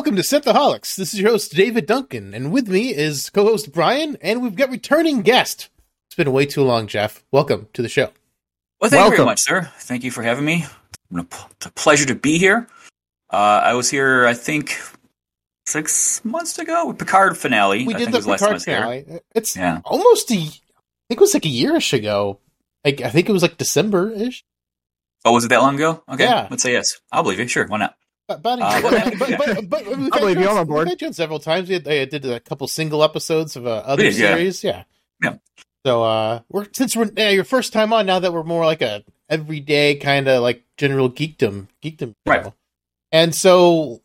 Welcome to Synthaholics. This is your host, David Duncan, and with me is co host Brian, and we've got returning guest. It's been way too long, Jeff. Welcome to the show. Well, thank you very much, sir. Thank you for having me. It's a pleasure to be here. Uh, I was here, I think, six months ago with Picard finale. We I did think the was the last Picard finale. It's Yeah. almost a, I think it was like a yearish ago. Like, I think it was like December ish. Oh, was it that long ago? Okay, Yeah. let's say yes. I'll believe you. Sure, why not? About a Uh, year. well, but, but, but, we've I'll had believe you. you I'm on board. We've had you on several times. We had, I did a couple single episodes of uh, other did, yeah. series. Yeah. Yeah. So, uh, we're, since we're, yeah, your first time on now that we're more like a everyday kind of like general geekdom, geekdom. Right. And so,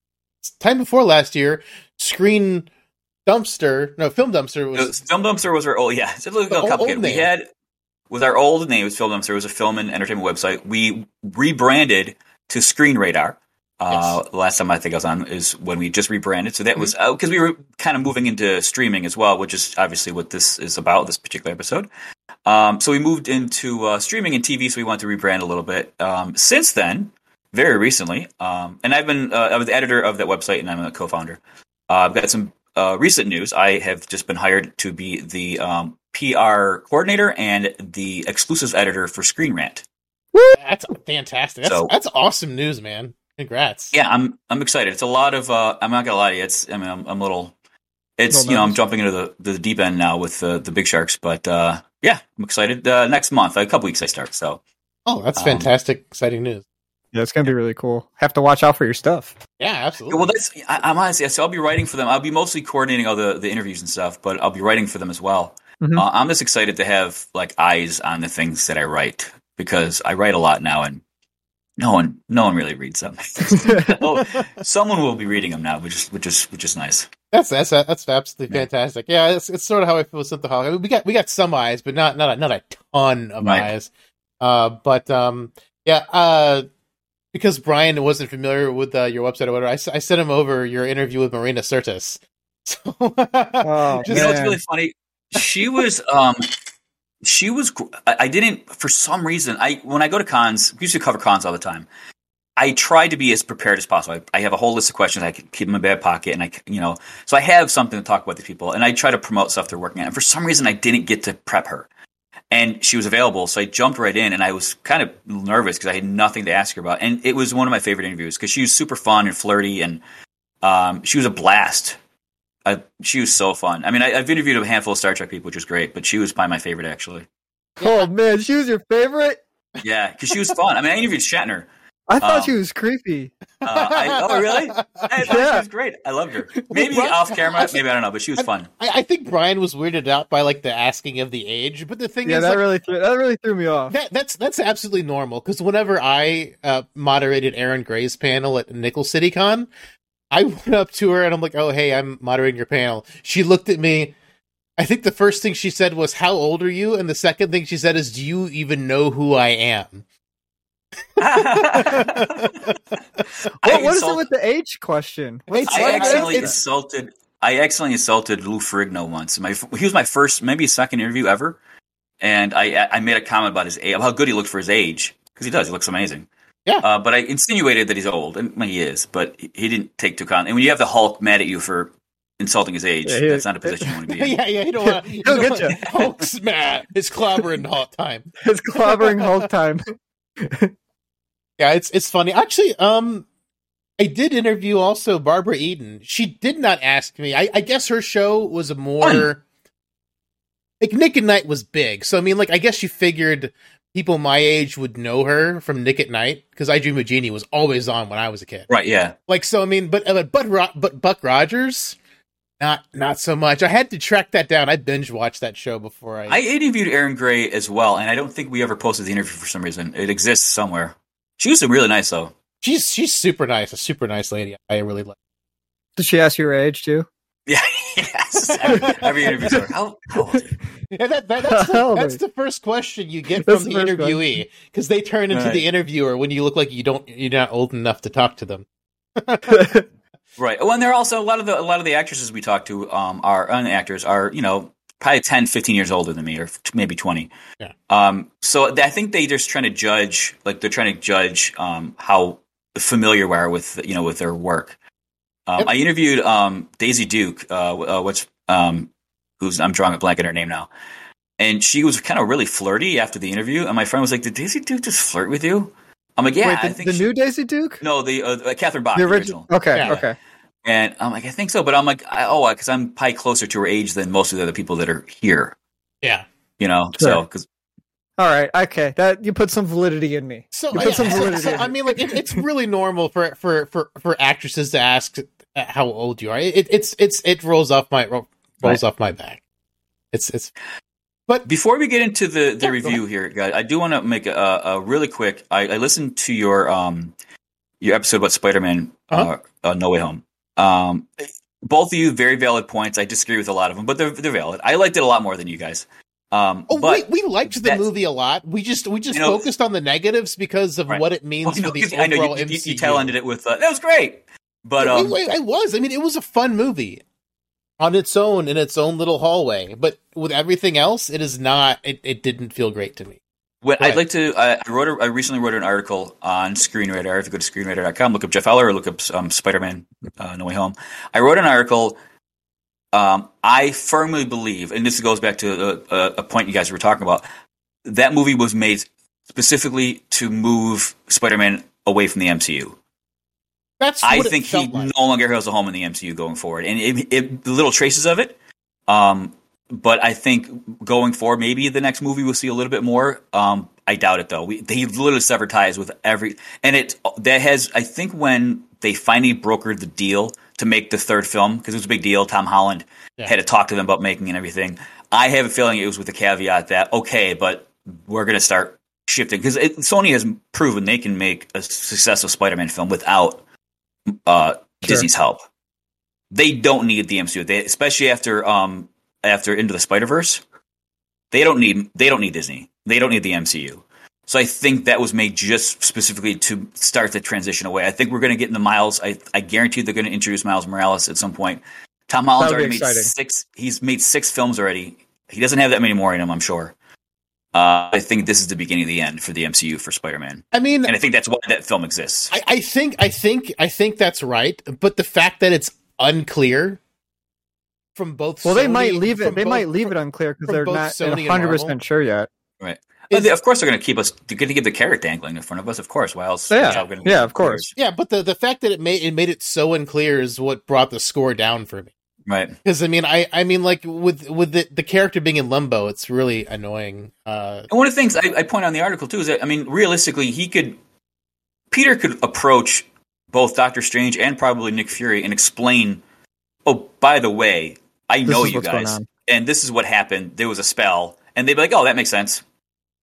time before last year, Screen Dumpster, no, Film Dumpster Uh, was, Film Dumpster was our old, yeah, it's a little complicated. we had, with our old name, was Film Dumpster. It was a film and entertainment website. We rebranded to Screen Radar. Uh, last time I think I was on is when we just rebranded. So that was Mm-hmm. because we were kind of moving into streaming as well, which is obviously what this is about. This particular episode. Um, so we moved into uh, streaming and TV. So we wanted to rebrand a little bit. Um, since then, very recently, um, and I've been uh, I was the editor of that website and I'm a co-founder. Uh, I've got some uh, recent news. I have just been hired to be the um, PR coordinator and the exclusive editor for Screen Rant. that's fantastic. That's, So- that's awesome news, man. Congrats. Yeah, I'm I'm excited. It's a lot of. Uh, I'm not gonna lie to you. It's. I mean, I'm, I'm a little. It's Little you know I'm jumping into the, the deep end now with the the big sharks, but uh, yeah, I'm excited. Uh, next month, a couple weeks, I start. So Oh, that's Um, fantastic, exciting news. Yeah, it's gonna be really cool. Have to watch out for your stuff. Yeah, absolutely. well, that's. I, I'm honestly. So I'll be writing for them. I'll be mostly coordinating all the the interviews and stuff, but I'll be writing for them as well. Mhm. Uh, I'm just excited to have like eyes on the things that I write because I write a lot now and. No one, no one really reads them. oh, someone will be reading them now, which is which is which is nice. That's that's that's absolutely Yeah. fantastic. Yeah, it's, it's sort of how I feel with Synthaholic. I mean, we got we got some eyes, but not not a, not a ton of Right. eyes. Uh, but um, yeah. Uh, because Brian wasn't familiar with uh, your website or whatever, I, I sent him over your interview with Marina Sirtis. So, Oh, Just- you know it's really funny? She was um she was I, didn't for some reason I when I go to cons we used to cover cons all the time. I try to be as prepared as possible. I, I have a whole list of questions I keep in my back pocket, and i you know, so I have something to talk about these people, and I try to promote stuff they're working on. And for some reason, I didn't get to prep her, and she was available, so I jumped right in, and I was kind of nervous because I had nothing to ask her about, and it was one of my favorite interviews because she was super fun and flirty, and um, she was a blast. I, she was so fun. I mean, I, I've interviewed a handful of Star Trek people, which was great, but she was probably my favorite actually. Oh man, she was your favorite. Yeah, because she was fun. I mean, I interviewed Shatner. I thought Um, she was creepy. Uh, I, oh, really? I thought she was great. I loved her. Maybe Brian- off camera, maybe I don't know, but she was fun. I, I think Brian was weirded out by like the asking of the age, but the thing Yeah, is, that like, really threw, that really threw me off. That, that's that's absolutely normal because whenever I uh, moderated Erin Gray's panel at Nickel City Con, I went up to her and I'm like, "Oh, hey, I'm moderating your panel." She looked at me. I think the first thing she said was, "How old are you?" And the second thing she said is, "Do you even know who I am?" What, I what is it with the age question? What's It's I like- accidentally it's- insulted. I accidentally insulted Lou Ferrigno once. My he was my first, maybe second interview ever, and I I made a comment about his age, how good he looked for his age because he does. He looks amazing. Yeah. Uh, but I insinuated that he's old, and well, he is, but he he didn't take to account. And when you have the Hulk mad at you for insulting his age, Yeah, he- that's not a position you want to be in. yeah, yeah, you don't want. You He'll get want Hulk's mad. It's clobbering all the time. It's clobbering Hulk time. Yeah, it's it's funny. Actually, um, I did interview also Barbara Eden. She did not ask me. I, I guess her show was a more Fun. like Nick at Night was big. So I mean, like I guess she figured people my age would know her from Nick at Night because I Dream of Jeannie was always on when I was a kid. Right? Yeah. Like so, I mean, but uh, but Ro- but Buck Rogers, not not so much. I had to track that down. I binge watched that show before I. I interviewed Erin Gray as well, and I don't think we ever posted the interview for some reason. It exists somewhere. She was really nice though. she's she's super nice, a super nice lady. I really like. Did she ask your age too? Yeah, yes, every, every interview. Sort of, how, how old are? Yeah, that, that, that's, the, Hell, that's the first question you get That's from the the interviewee because they turn into Right. the interviewer when you look like you don't you're not old enough to talk to them. Right. Well, and there are also a lot of the a lot of the actresses we talk to um, are and actors are you know probably 10, 15 years older than me, or t- maybe twenty. Yeah. Um. So th- I think they're just trying to judge, like they're trying to judge um how familiar we are with you know with their work. Um, Yep. I interviewed um Daisy Duke. Uh, uh, what's um who's I'm drawing a blank on her name now, and she was kind of really flirty after the interview. And my friend was like, "Did Daisy Duke just flirt with you?" I'm like, "Yeah, Wait, I the, think the she- new Daisy Duke? no, the uh, Catherine Bach, the the original. original." Okay, Yeah. okay. And I'm like, I think so, but I'm like, I, oh, because I'm probably closer to her age than most of the other people that are here. Yeah. You know, so because All right, okay. That you put some validity in me. So, You put yeah, so- validity so, in I mean, like it, it's really normal for for for for actresses to ask uh, how old you are. It, it's it's it rolls off my ro- rolls off my back. It's it's But before we get into the the Yeah, review here, guys, I do want to make a, a really quick. I, I listened to your um your episode about Spider Man Uh-huh. uh, uh, No Way Home. Um, both of you very valid points. I disagree with a lot of them, but they're they're valid. I liked it a lot more than you guys. Um, oh but we, we liked the movie a lot. We just we just You know- focused on the negatives because of Right. what it means Well, no, for the 'cause overall I know you, you, MCU. you tail ended it with uh, that was great, but um, wait, I was. I mean, it was a fun movie on its own in its own little hallway. But with everything else, it is not. It, it didn't feel great to me. Right. I'd like to, I I wrote, a, I recently wrote an article on Screenradar. If you go to screenradar.com, look up Jeff Eller or look up um, Spider-Man uh, No Way Home. I wrote an article. Um, I firmly believe, and this goes back to a, a, a point you guys were talking about. That movie was made specifically to move Spider-Man away from the MCU. That's. I think he like. no longer has a home in the MCU going forward, and it, it, the little traces of it. Um, but I think going forward, maybe the next movie we'll see a little bit more. Um, I doubt it though. We, they literally severed ties with every, and it that has. I think when they finally brokered the deal to make the third film because it was a big deal. Tom Holland Yeah. had to talk to them about making and everything. I have a feeling it was with the caveat that okay, but we're going to start shifting because Sony has proven they can make a successful Spider-Man film without uh, Sure. Disney's help. They don't need the MCU, they, especially after um, after Into the Spider Verse. They don't need they don't need Disney. They don't need the MCU. So I think that was made just specifically to start the transition away. I think we're going to get into Miles. I, I guarantee they're going to introduce Miles Morales at some point. Tom Holland's already made exciting. six. He's made six films already. He doesn't have that many more in him, I'm sure. Uh, I think this is the beginning of the end for the MCU for Spider-Man, I mean, and I think that's why that film exists. I, I think I think I think that's right, but the fact that it's unclear from both sides. Well, they might leave it. They both- might leave it unclear because they're not Sony one hundred percent sure yet. Right. Is- of course, they're going to keep us. They're going to keep the carrot dangling in front of us. Of course. Why else? Yeah. is that gonna Yeah, of course. Yeah, but the the fact that it made it made it so unclear is what brought the score down for me. Right. Because I mean, I I mean, like with with the the character being in limbo, it's really annoying. Uh, And one of the things I, I point out in the article too is that I mean, realistically, he could. Peter could approach both Doctor Strange and probably Nick Fury and explain. Oh, by the way, I know you guys, and this is what happened. There was a spell, and they'd be like, "Oh, that makes sense,"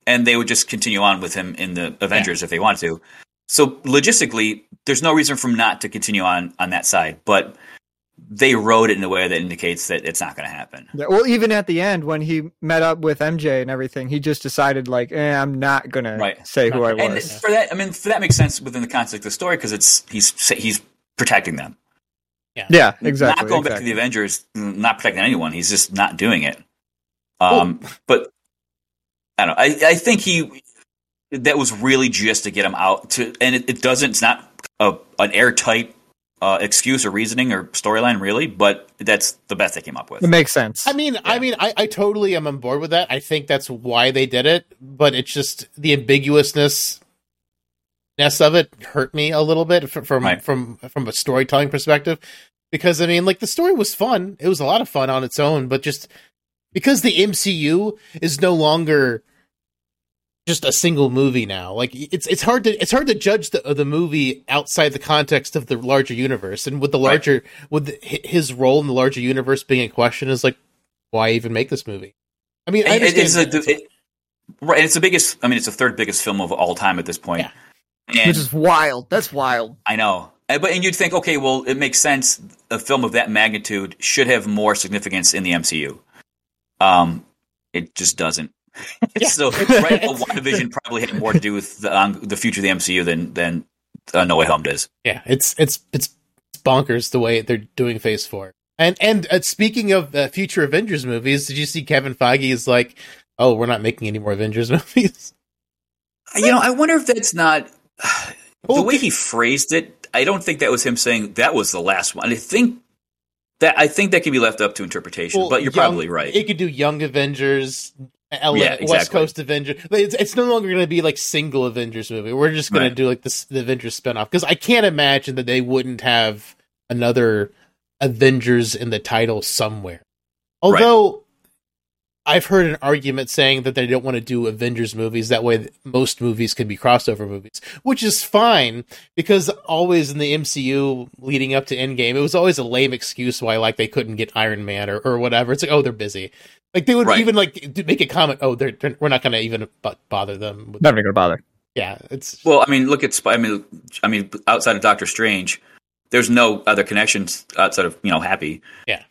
and they would just continue on with him in the Avengers if they wanted to. So logistically, there's no reason for him not to continue on on that side, but they wrote it in a way that indicates that it's not going to happen. Yeah, well, even at the end when he met up with MJ and everything, he just decided like, eh, I'm not gonna Right. say who I And was. for that, I mean, for that makes sense within the context of the story because it's he's he's protecting them. yeah, yeah, exactly. Not going back to the Avengers, not protecting anyone. He's just not doing it. Um, but I don't know. I, I think he that was really just to get him out to, and it, it doesn't. It's not a, an airtight uh, excuse or reasoning or storyline, really. But that's the best they came up with. It makes sense. I mean, I mean, I, I totally am on board with that. I think that's why they did it, but it's just the ambiguousness ness of it hurt me a little bit from from Right. from, from a storytelling perspective. Because I mean, like the story was fun; it was a lot of fun on its own, but just because the MCU is no longer just a single movie now, like it's it's hard to it's hard to judge the the movie outside the context of the larger universe, and with the Right. larger with the, his role in the larger universe being in question is like why even make this movie? I mean, I It- it- it's, a, it, right. It's the biggest. I mean, it's the third biggest film of all time at this point. Yeah. And Which is wild. That's wild. I know. And, but and you'd think, okay, well, it makes sense. A film of that magnitude should have more significance in the MCU. Um, it just doesn't. Yeah. so right, WandaVision probably had more to do with the, um, the future of the MCU than than uh, No Way Home does. Yeah, it's it's it's bonkers the way they're doing Phase Four. And and uh, speaking of uh, future Avengers movies, did you see Kevin Feige is like, oh, we're not making any more Avengers movies? You know, I wonder if that's not the way he phrased it. I don't think that was him saying that was the last one. I think that I think that can be left up to interpretation. Well, but you're young- probably right. It could do Young Avengers, LA, Yeah, West. Coast Avengers. It's, it's no longer going to be like single Avengers movie. We're just going Right. to do like this the Avengers spinoff because I can't imagine that they wouldn't have another Avengers in the title somewhere. Although I've heard an argument saying that they don't want to do Avengers movies that way most movies can be crossover movies, which is fine because always in the MCU leading up to Endgame, it was always a lame excuse why like they couldn't get Iron Man or, or whatever. It's like oh they're busy. Like they would Right. even like make a comment. Oh, they're, they're we're not going to even bo- bother them. With, Never gonna bother. yeah, it's Well, I mean, look at Sp- I mean, I mean, outside of Doctor Strange, there's no other connections outside of you know Happy. Yeah.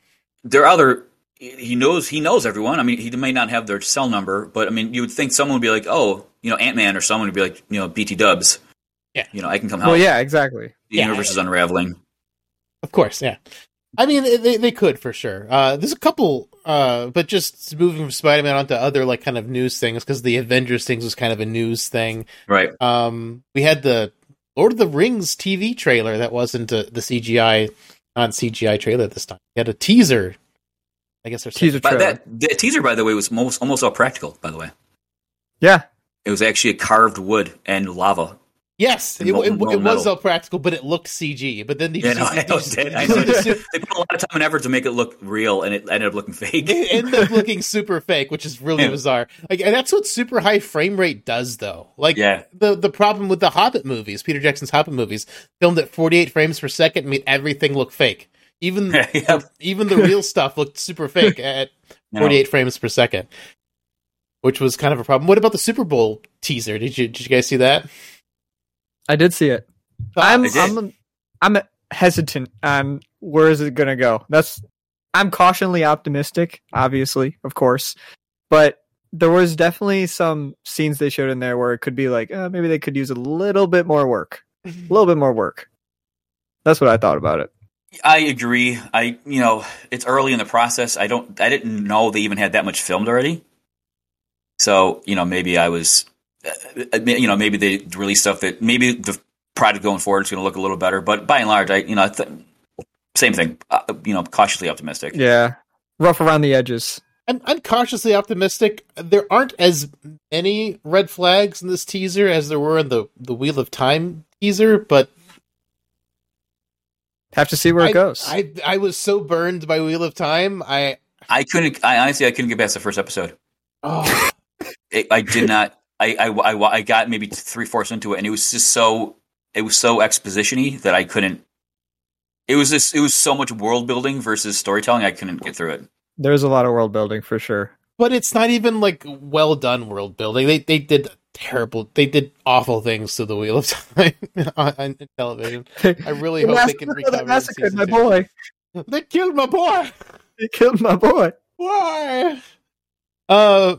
there are other. He knows he knows everyone. I mean, he may not have their cell number, but I mean, you would think someone would be like, oh, you know, Ant Man or someone would be like, you know, BT Dubs. Yeah. you know, I can come help. Well, yeah, exactly. the Yeah. universe is unraveling. Of course, yeah. I mean, they they could for sure. Uh, there's a couple, uh, but just moving from Spider-Man onto other like kind of news things because the Avengers things was kind of a news thing. Right. Um, we had the Lord of the Rings TV trailer that wasn't uh the CGI, non CGI trailer this time. We had a teaser. I guess there's Teaser But trailer. that the teaser, by the way, was almost almost all practical. By the way, Yeah, it was actually a carved wood and lava. Yes, it, molten- it, it was all practical, but it looked CG. But then they Yeah, no, I just- I know. just- They put a lot of time and effort to make it look real, and it ended up looking fake. it ended up looking super fake, which is really Yeah. bizarre. Like, and that's what super high frame rate does, though. Like, Yeah. the the problem with the Hobbit movies, Peter Jackson's Hobbit movies, filmed at 48 frames per second, made everything look fake. Even Yeah. even the real stuff looked super fake at No. 48 frames per second, which was kind of a problem. What about the Super Bowl teaser? Did you did you guys see that? I did see it. I'm I did. I'm I'm hesitant on where is it gonna go. That's I'm cautiously optimistic, obviously, of course, but there was definitely some scenes they showed in there where it could be like uh, maybe they could use a little bit more work, a little bit more work. That's what I thought about it. I agree. I you know it's early in the process. I don't. I didn't know they even had that much filmed already. So you know maybe I was, uh, you know maybe they released stuff that maybe the product going forward is going to look a little better. But by and large, I you know I th- same thing. Uh, you know cautiously optimistic. Yeah, rough around the edges. I'm, I'm cautiously optimistic. There aren't as many red flags in this teaser as there were in the, the Wheel of Time teaser, but Have to see where I, it goes. I I was so burned by Wheel of Time. I I couldn't. I honestly I couldn't get past the first episode. oh, it, I did not. I, I, I, I got maybe three fourths into it, and it was just so it was so expositiony that I couldn't. It was just it was so much world building versus storytelling. I couldn't get through it. There's a lot of world building for sure. but it's not even like well done world building. They they did terrible. They did awful things to the Wheel of Time on, on television. I really hope they can recover. in massacred season my two. boy. They killed my boy. They killed my boy. Why? Uh,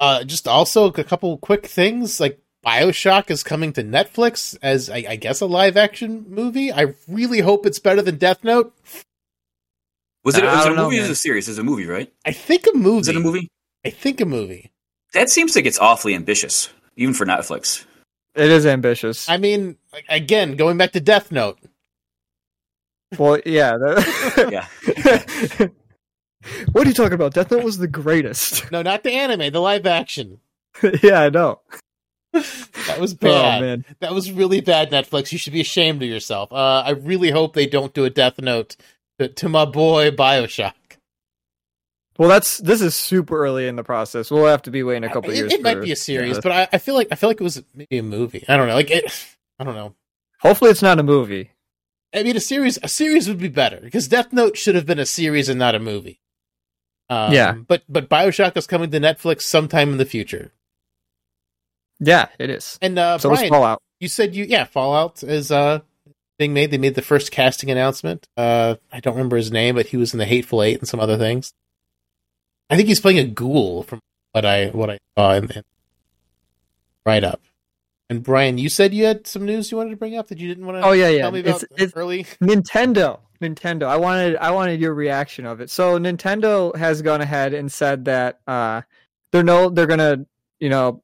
uh, just also a couple quick things like Bioshock is coming to Netflix as I, I guess a live action movie. I really hope it's better than Death Note. Was it, was it a know, movie man. is a series? It's a movie, right? I think a movie. Is it a movie? I think a movie. That seems like it's awfully ambitious, even for Netflix. It is ambitious. I mean, again, going back to Death Note. well, yeah. that- Yeah. what are you talking about? Death Note was the greatest. No, not the anime, the live action. yeah, I know. That was Oh bad. man. that was really bad, Netflix. You should be ashamed of yourself. Uh, I really hope they don't do a Death Note to, to my boy Bioshock. Well, that's this is super early in the process. We'll have to be waiting a couple it, years. it might for- be a series, yeah. but I, I feel like I feel like it was maybe a movie. I don't know. Like it, I don't know. hopefully it's not a movie. I mean, a series a series would be better because Death Note should have been a series and not a movie. Um, Yeah. but but Bioshock is coming to Netflix sometime in the future. Yeah, it is. And uh, So Brian, fall out. you said you yeah Fallout is uh being made. They made the first casting announcement. Uh, I don't remember his name, but he was in the Hateful Eight and some other things. I think he's playing a ghoul from what I what I saw in, in right up. And Brian, you said you had some news you wanted to bring up that you didn't want to. Oh yeah, yeah. Tell me about It's, it's early. Nintendo. Nintendo. I wanted I wanted your reaction of it. So Nintendo has gone ahead and said that uh they're no they're gonna, you know,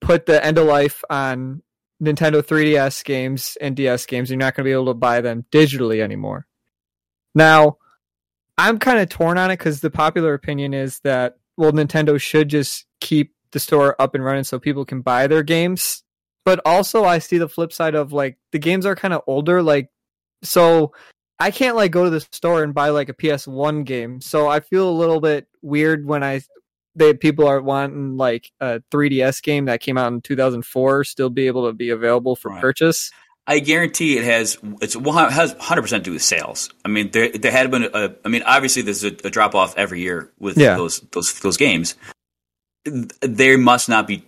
put the end of life on Nintendo 3DS games and DS games. You're not gonna be able to buy them digitally anymore. Now, I'm kind of torn on it because the popular opinion is that well, Nintendo should just keep the store up and running so people can buy their games. But also, I see the flip side of like the games are kind of older. Like, so I can't like go to the store and buy like a PS1 game. So I feel a little bit weird when I they people are wanting like a 3DS game that came out in 2004 still be able to be available for Right. purchase. I guarantee it has it's one has hundred percent to do with sales. I mean, there there had been a. I mean, obviously there's a, a drop off every year with Yeah. those those those games. There must not be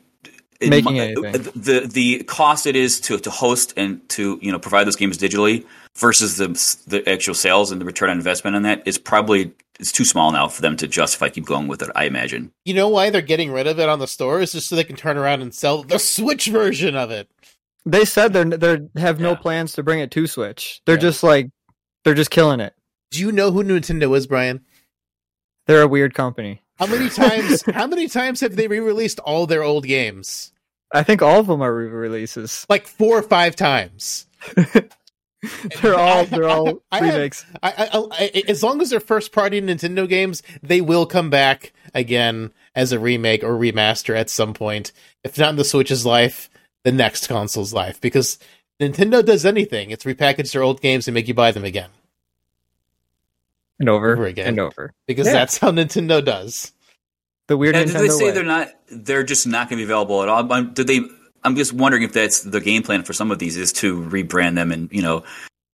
Making mu- The the cost it is to to host and to you know provide those games digitally versus the the actual sales and the return on investment on that is probably it's too small now for them to justify keep going with it. I imagine. You know why they're getting rid of it on the stores? Just so they can turn around and sell the Switch version of it. They said they're they have no Yeah. plans to bring it to Switch. They're Yeah. just like they're just killing it. Do you know who Nintendo is, Brian? They're a weird company. How many times? how many times have they re-released all their old games? I think all of them are re-releases. Like four or five times. They're all they're all I have- remakes. I, I, I, as long as they're first party Nintendo games, they will come back again as a remake or remaster at some point. If not in the Switch's life, the next console's life. Because Nintendo does anything. It's repackage their old games and make you buy them again. and over, Over again. and over. Because Yeah. that's how Nintendo does. The weird And Nintendo did they say way. they're not? They're just not going to be available at all. I'm- Did they? I'm just wondering if that's the game plan for some of these is to rebrand them and you know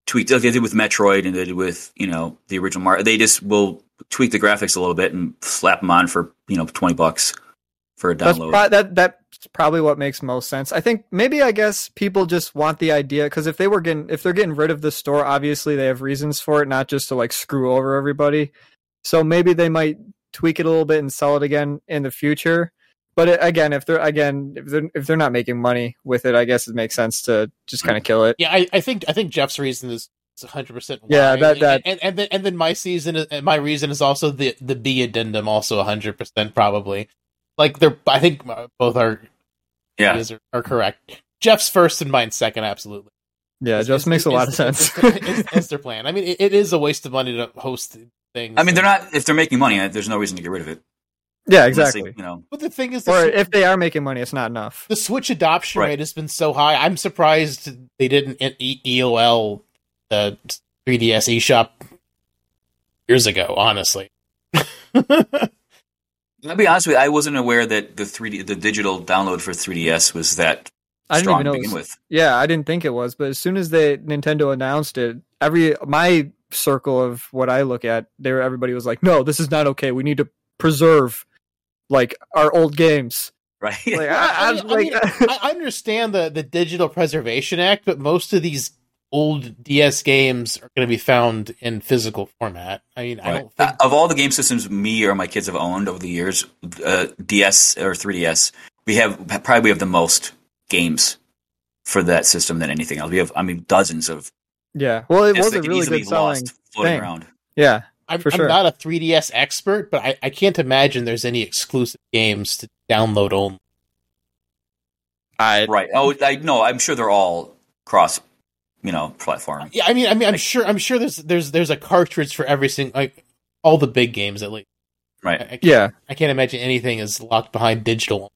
tweak like they did with Metroid and they did with you know the original Mario. They just will tweak the graphics a little bit and slap them on for you know twenty bucks for a That's download. pro- that that's probably what makes most sense. I think maybe I guess people just want the idea because if they were getting if they're getting rid of the store, obviously they have reasons for it, not just to like screw over everybody. So maybe they might tweak it a little bit and sell it again in the future. But it, again, if they're again if they're if they're not making money with it, I guess it makes sense to just kind of kill it. Yeah, I, I think I think Jeff's reason is hundred percent. Yeah, that- that- and and then, and then my season is, and my reason is also the the B addendum, also hundred percent probably. Like they're, I think uh, both our yeah, ideas are, are correct. Jeff's first and mine second, absolutely. Yeah, it It's- just it's- makes a lot of sense. It's, their plan. I mean, it, it is a waste of money to host things. I mean they're not. If they're making money, there's no reason to get rid of it. yeah, Unless they, exactly. you know, But the thing is, the, Or Swi- if they are making money, it's not enough. the Switch adoption Right. rate has been so high, I'm surprised they didn't EOL the 3DS eShop years ago. Honestly. I'll be honest with you. I wasn't aware that the 3D, the digital download for 3DS was that I didn't strong even know to it begin was- with. Yeah, I didn't think it was, but as soon as they Nintendo announced it, every my circle of what I look at, there everybody was like, "No, this is not okay. We need to preserve like our old games." Right? Like, I, I, I I, mean, I, like, mean, I I understand the, the Digital Preservation Act, but most of these old DS games are going to be found in physical format. I mean, I don't think. Uh, of all the game systems me or my kids have owned over the years, uh, DS or 3DS, we have probably we have the most games for that system than anything else. We have, I mean, dozens of. yeah. Well, it was that a really easily good selling. lost floating thing. around. Yeah, I'm, for I'm not a 3DS expert, but I, I can't imagine there's any exclusive games to download only. I Right. Oh, I no, I'm sure they're all cross, you know, platform. Yeah, I mean, I mean, I'm sure, I'm sure there's there's there's a cartridge for every single like all the big games at least. Right. I can't, yeah. I can't imagine anything is locked behind digital.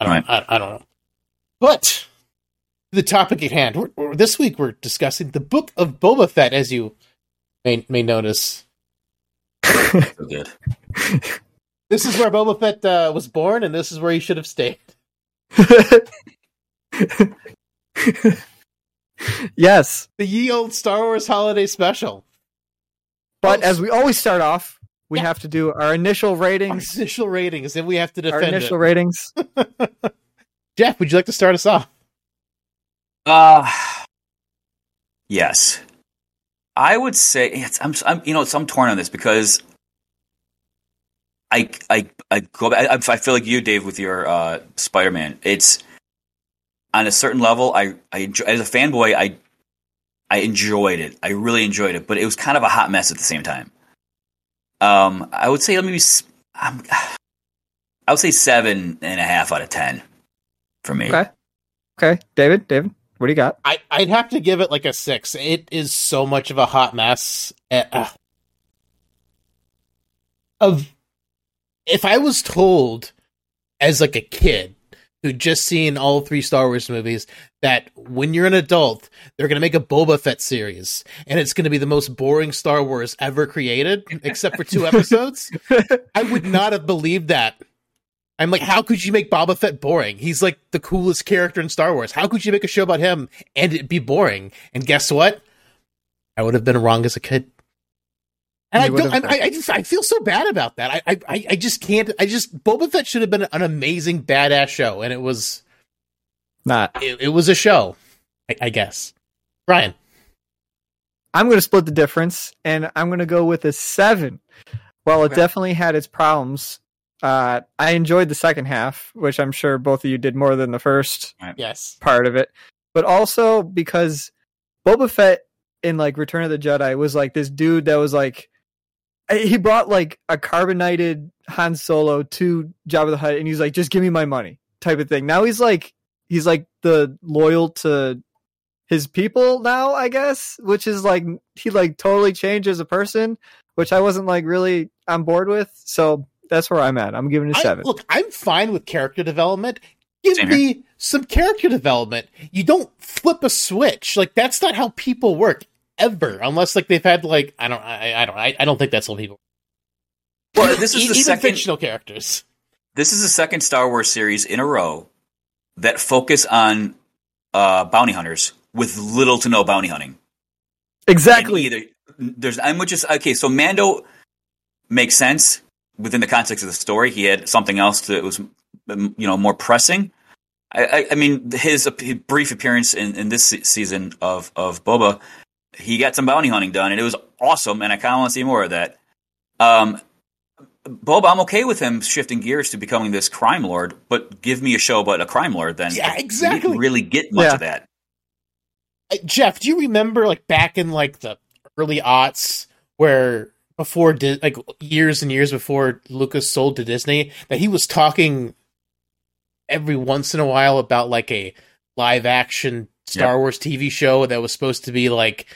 I don't, Right. I, I don't know. But the topic at hand. We're, we're- this week we're discussing the book of Boba Fett, as you may may notice. So good. This is where Boba Fett uh, was born, and this is where he should have stayed. yes, The ye old Star Wars holiday special. but Oh, as we always start off, we Yeah. have to do our initial Our ratings. initial ratings, and we have to Our defend initial it. ratings. Jeff, would you like to start us off? Uh, Yes, I would say it's, I'm, I'm you know I'm torn on this because I I I go back. I, I feel like you, Dave, with your uh, Spider Man. It's on a certain level. I I enjoy, as a fanboy. I I enjoyed it. I really enjoyed it, but it was kind of a hot mess at the same time. Um, I would say maybe I'm, I would say seven and a half out of ten for me. Okay. Okay, David, David, what do you got? I, I'd have to give it like a six. It is so much of a hot mess. Uh, of if I was told as like a kid who'd just seen all three Star Wars movies that when you're an adult, they're going to make a Boba Fett series and it's going to be the most boring Star Wars ever created, except for two episodes, I would not have believed that. I'm like, how could you make Boba Fett boring? He's like the coolest character in Star Wars. How could you make a show about him and it be boring? And guess what? I would have been wrong as a kid. And I don't. I, I, just. I feel so bad about that. I, I. I just can't. I just. Boba Fett should have been an amazing badass show, and it was not. It, it was a show, I, I guess. Ryan, I'm going to split the difference, and I'm going to go with a seven. While it definitely had its problems, uh, I enjoyed the second half, which I'm sure both of you did more than the first. Yes, part of it, but also because Boba Fett in like Return of the Jedi was like this dude that was like he brought like a carbonated Han Solo to Jabba the Hutt, and he's like, "Just give me my money," type of thing. Now he's like, he's like the loyal to his people now, I guess, which is like he like totally changed as a person, which I wasn't like really on board with. So that's where I'm at. I'm giving it a seven. I, look, I'm fine with character development. Give Same me here. some character development. You don't flip a switch. Like that's not how people work ever, unless like they've had like I don't I, I don't I, I don't think that's how people. Well, this is the Even second fictional characters. This is the second Star Wars series in a row that focus on uh, bounty hunters with little to no bounty hunting. Exactly. Either there's I'm just okay. So Mando makes sense within the context of the story. He had something else that was you know more pressing. I, I, I mean, his, his, brief appearance in, in this season of of Boba he got some bounty hunting done, and it was awesome. And I kind of want to see more of that. Um, Bob, I'm okay with him shifting gears to becoming this crime lord, but give me a show about a crime lord. Then, yeah, exactly. really get much yeah. of that. Uh, Jeff, do you remember like back in like the early aughts where before like years and years before Lucas sold to Disney that he was talking every once in a while about like a live action Star yep. Wars TV show that was supposed to be like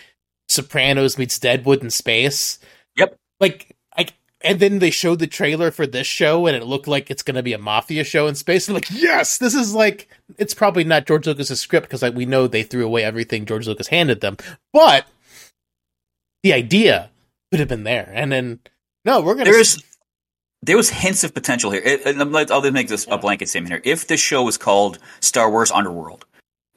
Sopranos meets Deadwood in space. Yep. Like like and then they showed the trailer for this show and it looked like it's going to be a mafia show in space. And like, yes, this is like it's probably not George Lucas's script because like we know they threw away everything George Lucas handed them. But the idea could have been there. And then no, we're going to There's there was hints of potential here. It, I'll just make this a blanket statement here. If this show was called Star Wars Underworld,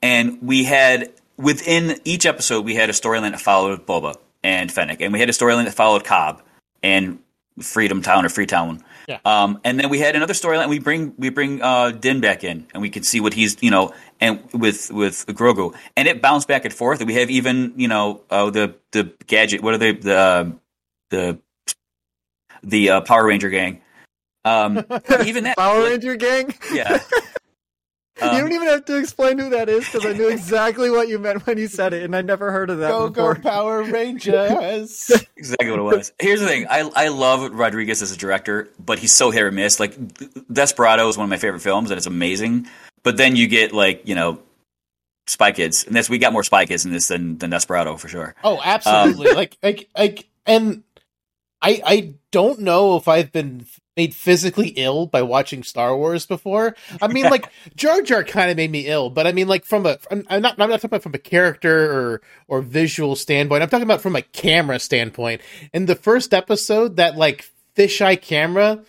and we had within each episode we had a storyline that followed Boba and Fennec, and we had a storyline that followed Cobb and Freedom Town or Freetown. Yeah. Um, and then we had another storyline. We bring we bring uh, Din back in, and we can see what he's you know, and with with Grogu, and it bounced back and forth. And we have even you know uh, the the gadget. What are they the uh, the the uh, Power Ranger gang? Um, even that Power Ranger gang. Yeah. Um, you don't even have to explain who that is because I knew exactly what you meant when you said it, and I never heard of that go, before. Go Power Rangers! exactly what it was. Here's the thing: I I love Rodriguez as a director, but he's so hit or miss. Like Desperado is one of my favorite films, and it's amazing. But then you get like you know Spy Kids, and this we got more Spy Kids in this than than Desperado for sure. Oh, absolutely! Um, like like like, and I I don't know if I've been made physically ill by watching Star Wars before. I mean, like Jar Jar kind of made me ill, but I mean, like from a I'm not I'm not talking about from a character or or visual standpoint. I'm talking about from a camera standpoint. In the first episode, that like fisheye camera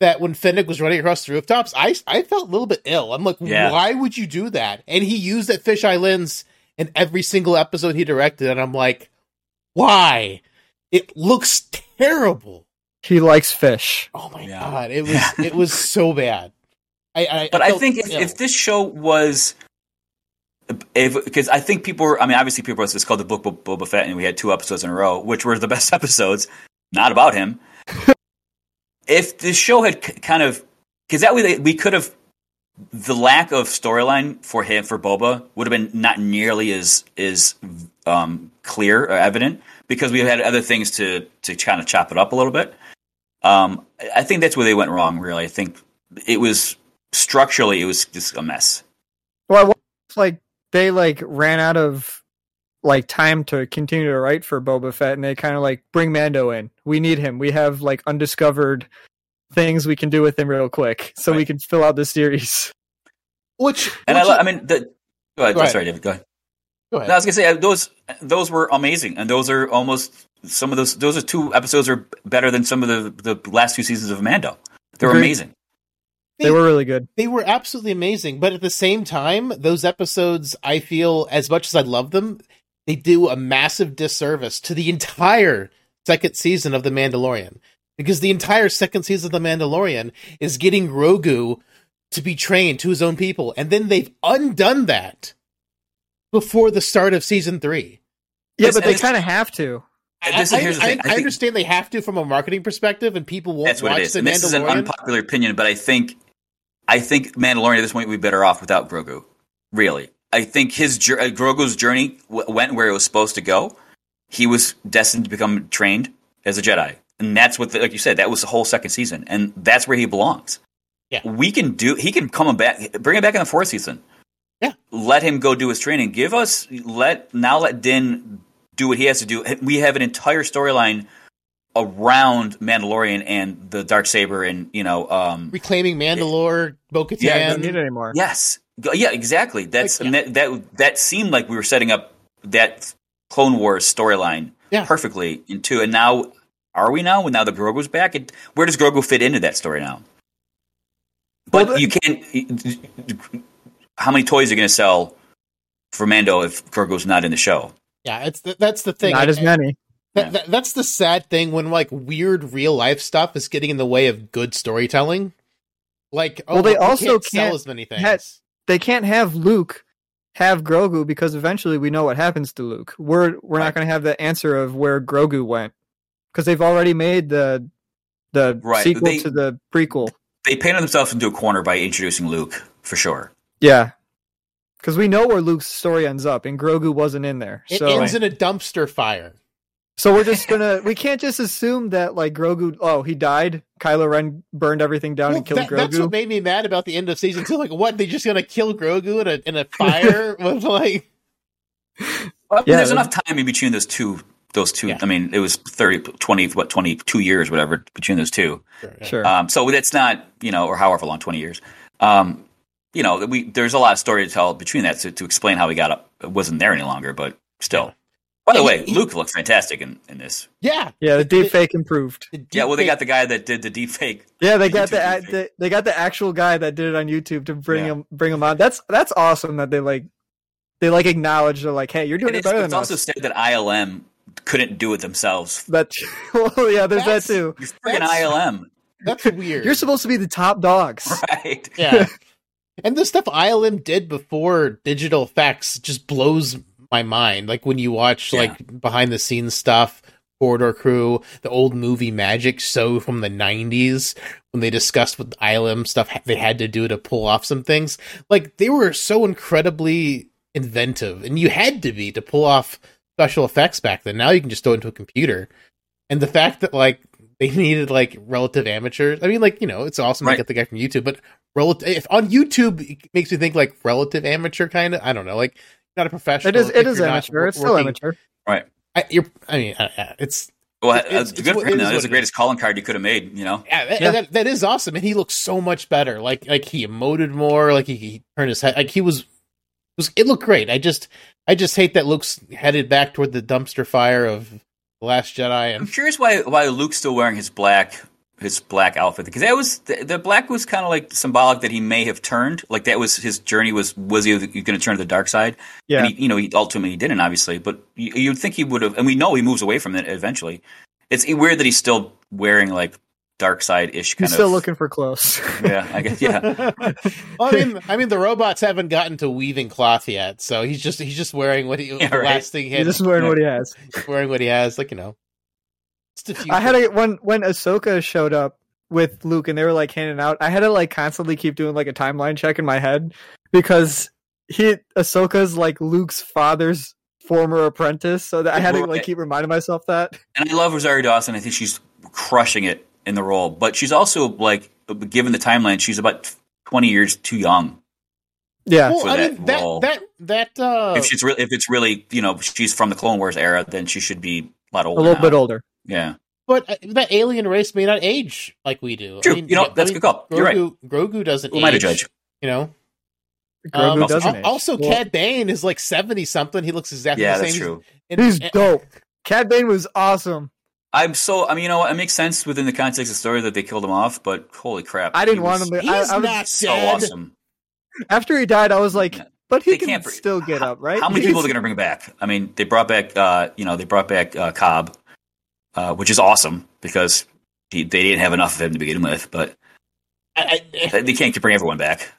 that when Fennec was running across the rooftops, I I felt a little bit ill. I'm like, yeah. why would you do that? And he used that fisheye lens in every single episode he directed, and I'm like, why? It looks terrible. He likes fish. Oh my yeah. god, it was it was so bad. I, I but I, I think if, if, this show was because I think people were. I mean, obviously, people. were, It's called the book Bo- Boba Fett, and we had two episodes in a row, which were the best episodes. Not about him. if the show had k- kind of, because that way they, we could have. The lack of storyline for him for Boba would have been not nearly as as um, clear or evident because we had other things to to kind of chop it up a little bit. Um, I think that's where they went wrong. Really, I think it was structurally it was just a mess. Well, it's like they like ran out of like time to continue to write for Boba Fett, and they kind of like bring Mando in. We need him. We have like undiscovered things we can do with him real quick, so we can fill out the series. Which, And I, I mean, the, go ahead. Go ahead. Sorry, David. Go ahead. Go ahead. No, I was gonna say uh, those those were amazing, and those are almost some of those. Those are two episodes are better than some of the the last two seasons of Mando. They were Agreed. amazing. They were really good. they were absolutely amazing but at the same time those episodes i feel as much as i love them they do a massive disservice to the entire second season of the mandalorian because the entire second season of the mandalorian is getting grogu to be trained to his own people and then they've undone that before the start of season three Yeah, but they kind of have to. This I, here's the I- thing. I I think- understand they have to from a marketing perspective and people won't That's what watch it is. the And this is an unpopular opinion, but I think I think Mandalorian at this point would be better off without Grogu. Really, I think his uh, Grogu's journey w- went where it was supposed to go. He was destined to become trained as a Jedi, and that's what, the, like you said, that was the whole second season, and that's where he belongs. Yeah. we can do. He can come back, bring him back in the fourth season. Yeah. let him go do his training. Give us let now let Din do what he has to do. We have an entire storyline around Mandalorian and the dark saber, and you know, um, reclaiming mandalore bo-katan Yeah, Don't need it anymore. yes, yeah, exactly. That's Like, and that, that that seemed like we were setting up that Clone Wars storyline Yeah. perfectly into, and now are we now? When now the Grogu's back, it, where does Grogu fit into that story now? But Well, the- you can't. How many toys are going to sell for Mando if Grogu's not in the show? yeah it's th- that's the thing Not as many. That, that, that's the sad thing when like weird real life stuff is getting in the way of good storytelling. Like, oh, Well, they we also can't sell can't as many things. ha- They can't have Luke have Grogu because eventually we know what happens to Luke. We're we're Right. not going to have the answer of where Grogu went because they've already made the the Right, sequel they- to the prequel. They painted themselves into a corner by introducing Luke for sure. Yeah. Because we know where Luke's story ends up, and Grogu wasn't in there. it So, ends in a dumpster fire. so we're just gonna we can't just assume that like Grogu. Oh, he died. Kylo Ren burned everything down Well, and killed that- that's what made me mad about the end of season two. Like, what? They just gonna kill Grogu in a in a fire with like? Well, Yeah, there's enough time in between those two. Those two. Yeah. I mean, it was 30, 20, what, 22 years, whatever, between those two. Sure. Um, so that's not, you know, or however long, 20 years. Um, you know, we, there's a lot of story to tell between that to, to explain how he got up. It wasn't there any longer, but still. By the And way, he- Luke looked fantastic in, in this. Yeah, yeah, the deep fake improved. the Yeah, well, they got the guy that did the deep fake. Yeah, they got the, YouTube act- deepfake. the they got the actual guy that did it on YouTube to bring Yeah. him bring him on. That's that's awesome that they like they like acknowledge they're like, hey, you're doing And it it's, better it's than also us. said that ILM couldn't do it themselves. That well, yeah, there's That's- that too. You're freaking ILM, That's weird. You're supposed to be the top dogs. right? yeah. And the stuff ILM did before digital effects just blows my mind. Like when you watch Yeah. like behind the scenes stuff, Corridor Crew, the old movie Magic show from the '90s when they discussed what ILM stuff they had to do to pull off some things. Like they were so incredibly inventive, and you had to be to pull off special effects back then. Now you can just throw it into a computer, and the fact that like they needed like relative amateurs. I mean, like you know, it's awesome Right. to get the guy from YouTube, but relative if on YouTube it makes me think like relative amateur kind of. I don't know, like not a professional. It is if it is amateur. wor- It's still working- amateur. I, you're, I mean, uh, it's Well, It's- that's it's good what- for him. it is though. That was the greatest calling card you could have made. You know, yeah, that, Yeah. That, that is awesome, and he looks so much better. Like like he emoted more. Like he, he turned his head. Like he was was it looked great. I just I just hate that Luke's headed back toward the dumpster fire of the Last Jedi I'm curious why why Luke's still wearing his black his black outfit because that was the, the black was kind of like symbolic that he may have turned like that was his journey was was he going to turn to the dark side Yeah. and he, you know he ultimately didn't obviously but you, you'd think he would have and we know he moves away from it eventually it's weird that he's still wearing like dark side ish kind He's still looking for close. Yeah, I guess. Yeah, well, I mean, I mean, the robots haven't gotten to weaving cloth yet, so he's just he's just wearing what he Yeah, right. last thing he He's just wearing what he has. He's wearing what he has, like you know. It's the future. I had to when when Ahsoka showed up with Luke and they were like handing out. I had to like constantly keep doing like a timeline check in my head because he Ahsoka's like Luke's father's former apprentice, so that I had to like keep reminding myself that. and I love Rosario Dawson. I think she's crushing it in the role, but she's also like, given the timeline, she's about twenty years too young. Yeah, well, for I that mean that role. that that uh, if she's really, if it's really, you know, she's from the Clone Wars era, then she should be a lot a little now. bit older. Yeah, but uh, that alien race may not age like we do. True. I mean, You know, that's a mean, good call. Grogu, You're right. Grogu doesn't who am I to age. judge? You know, Grogu Um, also- doesn't al- age. also, Well, Cad Bane is like seventy something. He looks exactly Yeah, the that's same. true. And- He's and- dope. Cad Bane was awesome. I'm so. I mean, you know, what? it makes sense within the context of the story that they killed him off, but holy crap, I didn't he want him to. He's I, I was, not So dead. awesome. after he died, I was like, Yeah. but he They can can't br- still get up, right? How many people are they going to bring back? I mean, they brought back, uh, you know, they brought back uh, Cobb, uh, which is awesome because he, they didn't have enough of him to begin with. But I- I- they they can't bring everyone back.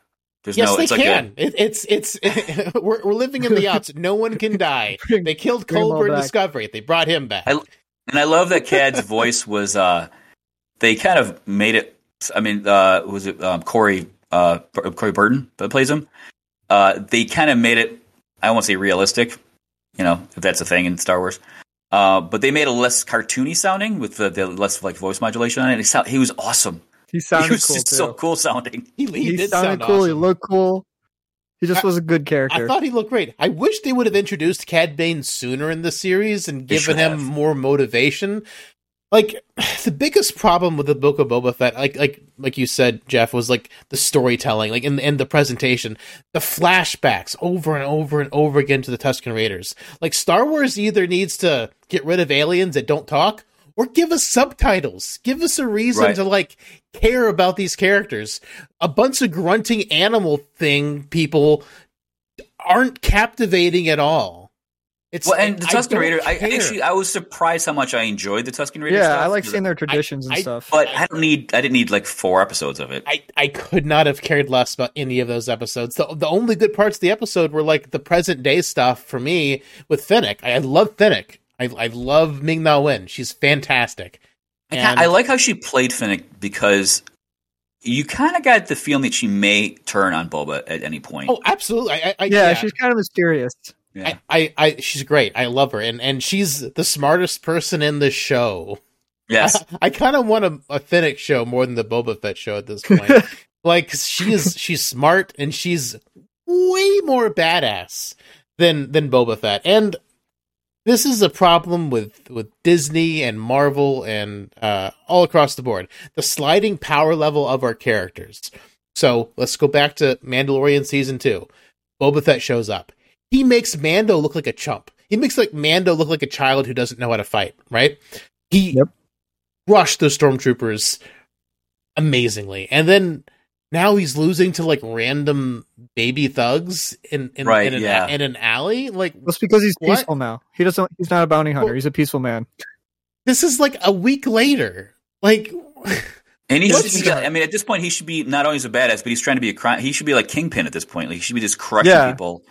There's yes, no. they It's like can. It, it's it's we're we're living in the outs. No one can die. They killed bring 'em Culber in. Discovery. They brought him back. I- a, and I love that Cad's voice was. Uh, they kind of made it. I mean, uh, was it um, Corey uh, Corey Burton that plays him? Uh, they kind of made it. I won't say realistic, you know, if that's a thing in Star Wars. Uh, but they made a less cartoony sounding with the, the less like voice modulation on it. He, sound, he was awesome. He sounded he was cool just too. so cool sounding. he, he, He, did sounded sound cool. He looked cool. He just I- was a good character. I thought he looked great. I wish they would have introduced Cad Bane sooner in the series and given him have. more motivation. Like the biggest problem with the Book of Boba Fett, like like like you said, Jeff, was like the storytelling, like in and the presentation, the flashbacks over and over and over again to the Tusken Raiders. Like Star Wars either needs to get rid of aliens that don't talk, or give us subtitles. Give us a reason Right. to like care about these characters. A bunch of grunting animal thing people aren't captivating at all. It's Well, and the I Raider, I actually I was surprised how much I enjoyed the Tusken Raider. yeah, stuff, I like seeing their traditions and I- stuff. But I don't need. I didn't need like four episodes of it. I, I could not have cared less about any of those episodes. The, the only good parts of the episode were like the present day stuff for me with Fennec. I, I love Fennec. I, I love Ming Na Wen. She's fantastic. I, And- kinda- I like how she played Fennec because you kind of got the feeling that she may turn on Boba at any point. Oh, absolutely. I, I, I, yeah, she's kind of mysterious. Yeah. I, I, I, she's great. I love her, and and she's the smartest person in the show. yes. I, kind of want a, a Fennec show more than the Boba Fett show at this point. like she is, she's smart and she's way more badass than than Boba Fett. And this is a problem with with Disney and Marvel and uh, all across the board. The sliding power level of our characters. So let's go back to Mandalorian season two. Boba Fett shows up. He makes Mando look like a chump. He makes like Mando look like a child who doesn't know how to fight. Right? He Yep. crushed the stormtroopers amazingly, and then now he's losing to like random baby thugs in in, Right, in, an, yeah. in an alley. Like That's because he's What? peaceful now. He doesn't. He's not a bounty hunter. Well- he's a peaceful man. this is like a week later. Like And he What's should, that? I mean, at this point, he should be not only as a badass, but he's trying to be a crime. He should be like Kingpin at this point. Like, he should be just crushing Yeah. people.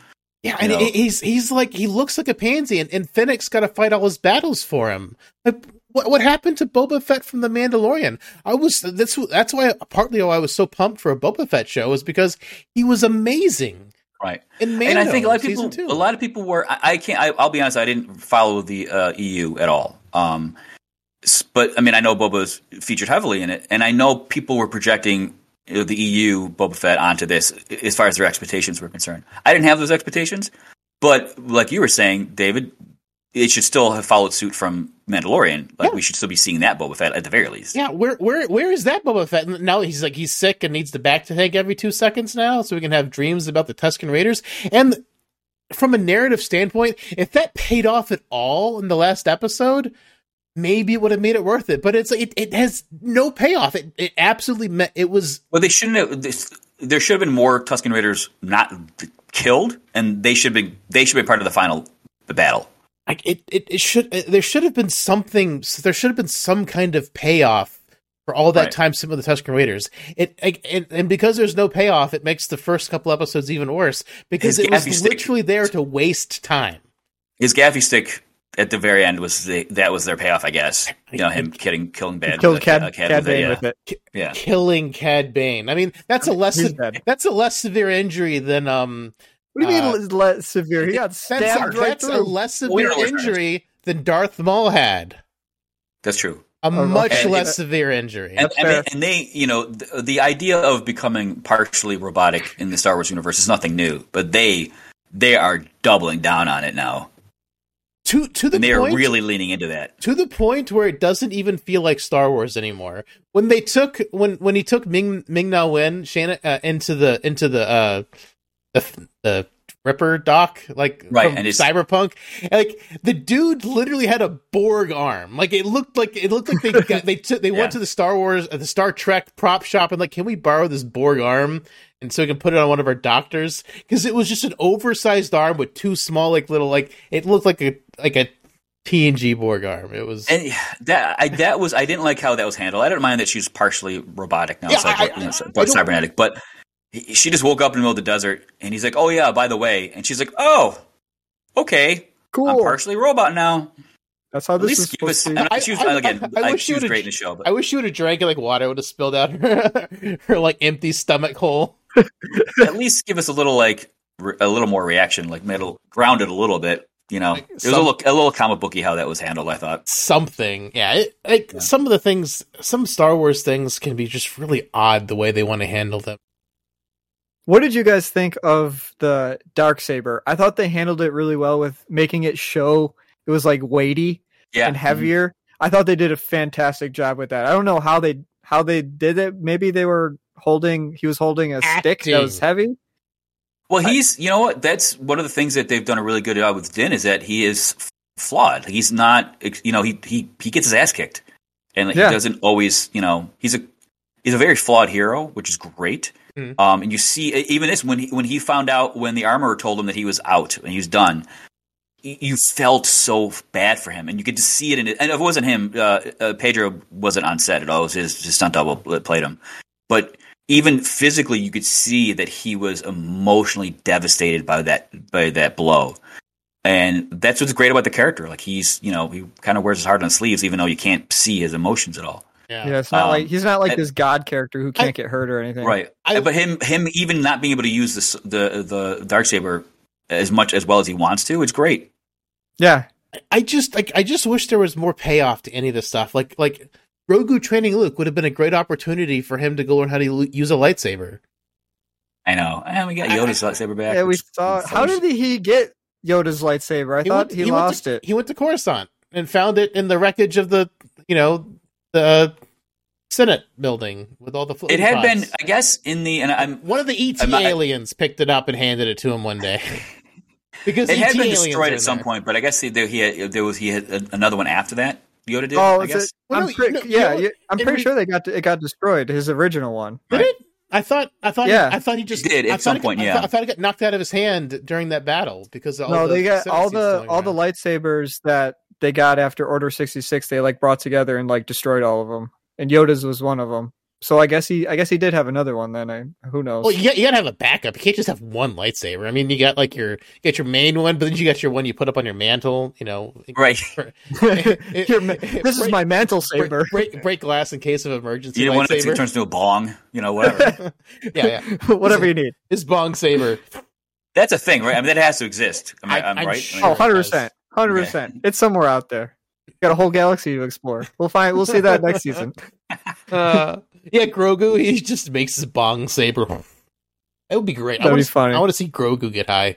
Yeah, and know. he's he's like he looks like a pansy, and, and Fennec's got to fight all his battles for him. Like what what happened to Boba Fett from the Mandalorian? I was that's that's why partly why I was so pumped for a Boba Fett show is because he was amazing Right. in Mando. and I think a lot of people, two. a lot of people were. I, I can't. I, I'll be honest. I didn't follow the uh, EU at all. Um, but I mean, I know Boba's featured heavily in it, and I know people were projecting the EU Boba Fett onto this as far as their expectations were concerned. I didn't have those expectations, but like you were saying, David, it should still have followed suit from Mandalorian. Like Yeah. we should still be seeing that Boba Fett at the very least. Yeah, where where where is that Boba Fett? Now he's like he's sick and needs the back to tank every two seconds now, so we can have dreams about the Tusken Raiders. And from a narrative standpoint, if that paid off at all in the last episode, maybe it would have made it worth it. But it's it, it has no payoff. It it absolutely met. It was Well, they shouldn't have. This, there should have been more Tusken Raiders not killed, and they should be they should be part of the final the battle. like it, it, it should uh, there should have been something there should have been some kind of payoff for all that Right. time spent with the Tusken Raiders. It, it and because there's no payoff, it makes the first couple episodes even worse because His it was stick- literally there to waste time. His gaffi stick at the very end was the, that was their payoff, I guess. You know, him killing killing bad. Killed with a- Cad, a cat Cad with a- Bane yeah. with it. Yeah. Killing Cad Bane. I mean, that's a less that's a less severe injury than um. What do you Uh, mean less severe? He got That's, a, right that's a less severe Spoiler alert. injury than Darth Maul had. That's true. A Oh, much okay. less severe injury. And, and, they, and they, you know, the, the idea of becoming partially robotic in the Star Wars universe is nothing new, but they they are doubling down on it now, to to the and they are really leaning into that. to the point where it doesn't even feel like Star Wars anymore. When they took when when he took Ming Ming Na Wen Shannon uh, into the into the uh the the Ripperdoc like Right, from and Cyberpunk, like the dude literally had a Borg arm. Like it looked like it looked like they got, they took they Yeah. went to the Star Wars uh, the Star Trek prop shop and like, can we borrow this Borg arm? And so we can put it on one of our doctors because it was just an oversized arm with two small like little like it looked like a like a TNG Borg arm. It was And that I, that was I didn't like how that was handled. I don't mind that she's partially robotic now, Yeah, it's like, I- you know, I- I but don't- cybernetic. But he, she just woke up in the middle of the desert, and he's like, "Oh yeah, by the way," and she's like, "Oh, okay, Cool. I'm partially robot now." That's how At this is least give to and be. I- she was, I- again, I- I I- wish she was great in the show, but I wish she would have drank it like water would have spilled out her, her like empty stomach hole. at least give us a little like re- a little more reaction, like made it grounded a little bit. You know, Like it was some- a little a little comic booky how that was handled. I thought. Something, yeah. It, like Yeah. some of the things, some Star Wars things can be just really odd the way they want to handle them. What did you guys think of the dark saber? I thought they handled it really well with making it show it was like weighty Yeah, and heavier. I thought they did a fantastic job with that. I don't know how they how they did it. Maybe they were holding he was holding a stick that was heavy. Well, he's you know what? That's one of the things that they've done a really good job with Din is that he is flawed. He's not you know he he he gets his ass kicked, and Yeah. he doesn't always you know he's a he's a very flawed hero, which is great. Mhm. Um, and you see even this when he when he found out when the armorer told him that he was out and he was done. You felt so bad for him, and you could just see it in it. And if it wasn't him, uh, uh, Pedro wasn't on set at all. It was his, his stunt double that played him. But even physically you could see that he was emotionally devastated by that by that blow and that's what's great about the character like he's you know he kind of wears his heart on his sleeves even though you can't see his emotions at all Yeah, Yeah, it's not Um, like he's not like I- this god character who can't get hurt or anything. right I- but him him even not being able to use this, the the dark saber as much as well as he wants to it's great Yeah. I just like I just wish there was more payoff to any of this stuff. Like like Grogu training Luke would have been a great opportunity for him to go learn how to use a lightsaber. i know and we got yoda's lightsaber back Yeah, we saw how did he get Yoda's lightsaber? I thought went- he, went lost to, it. He went to Coruscant and found it in the wreckage of the you know the Senate building with all the. it had pods. been i guess in the and i'm One of the ET I'm not- aliens picked it up and handed it to him one day. because it had been destroyed at some there. point but i guess there, he had, there was he had another one after that yoda did Oh, i guess it? Well, I'm no, pre- no, yeah, you know, yeah, I'm pretty re- sure they got it got destroyed. His original one. Did Right. it? I thought. I thought. Yeah. I thought he just He did, at thought some it- point, I yeah. thought, I thought it got knocked out of his hand during that battle because all no, the they got all the going all the lightsabers that they got after Order sixty six. They like brought together and like destroyed all of them. And Yoda's was one of them. So I guess he I guess he did have another one. Then I who knows? Well, you, got, you gotta have a backup. You can't just have one lightsaber. I mean, you got like your you got your main one, but then you got your one you put up on your mantle. You know, right Your ma- this is my mantle saber. break, break glass in case of emergency. you know when it lightsaber. turns into a bong you know whatever yeah, yeah. Whatever you need. His bong saber. That's a thing, right? I mean, that has to exist. I mean, I- I'm, I'm right. sure. Oh, 100 percent, hundred percent. It's somewhere out there. You Got a whole galaxy to explore. We'll find. We'll see that next season. Uh, yeah, Grogu. He just makes his bong saber. That would be great. I That'd want be to. funny. I want to see Grogu get high.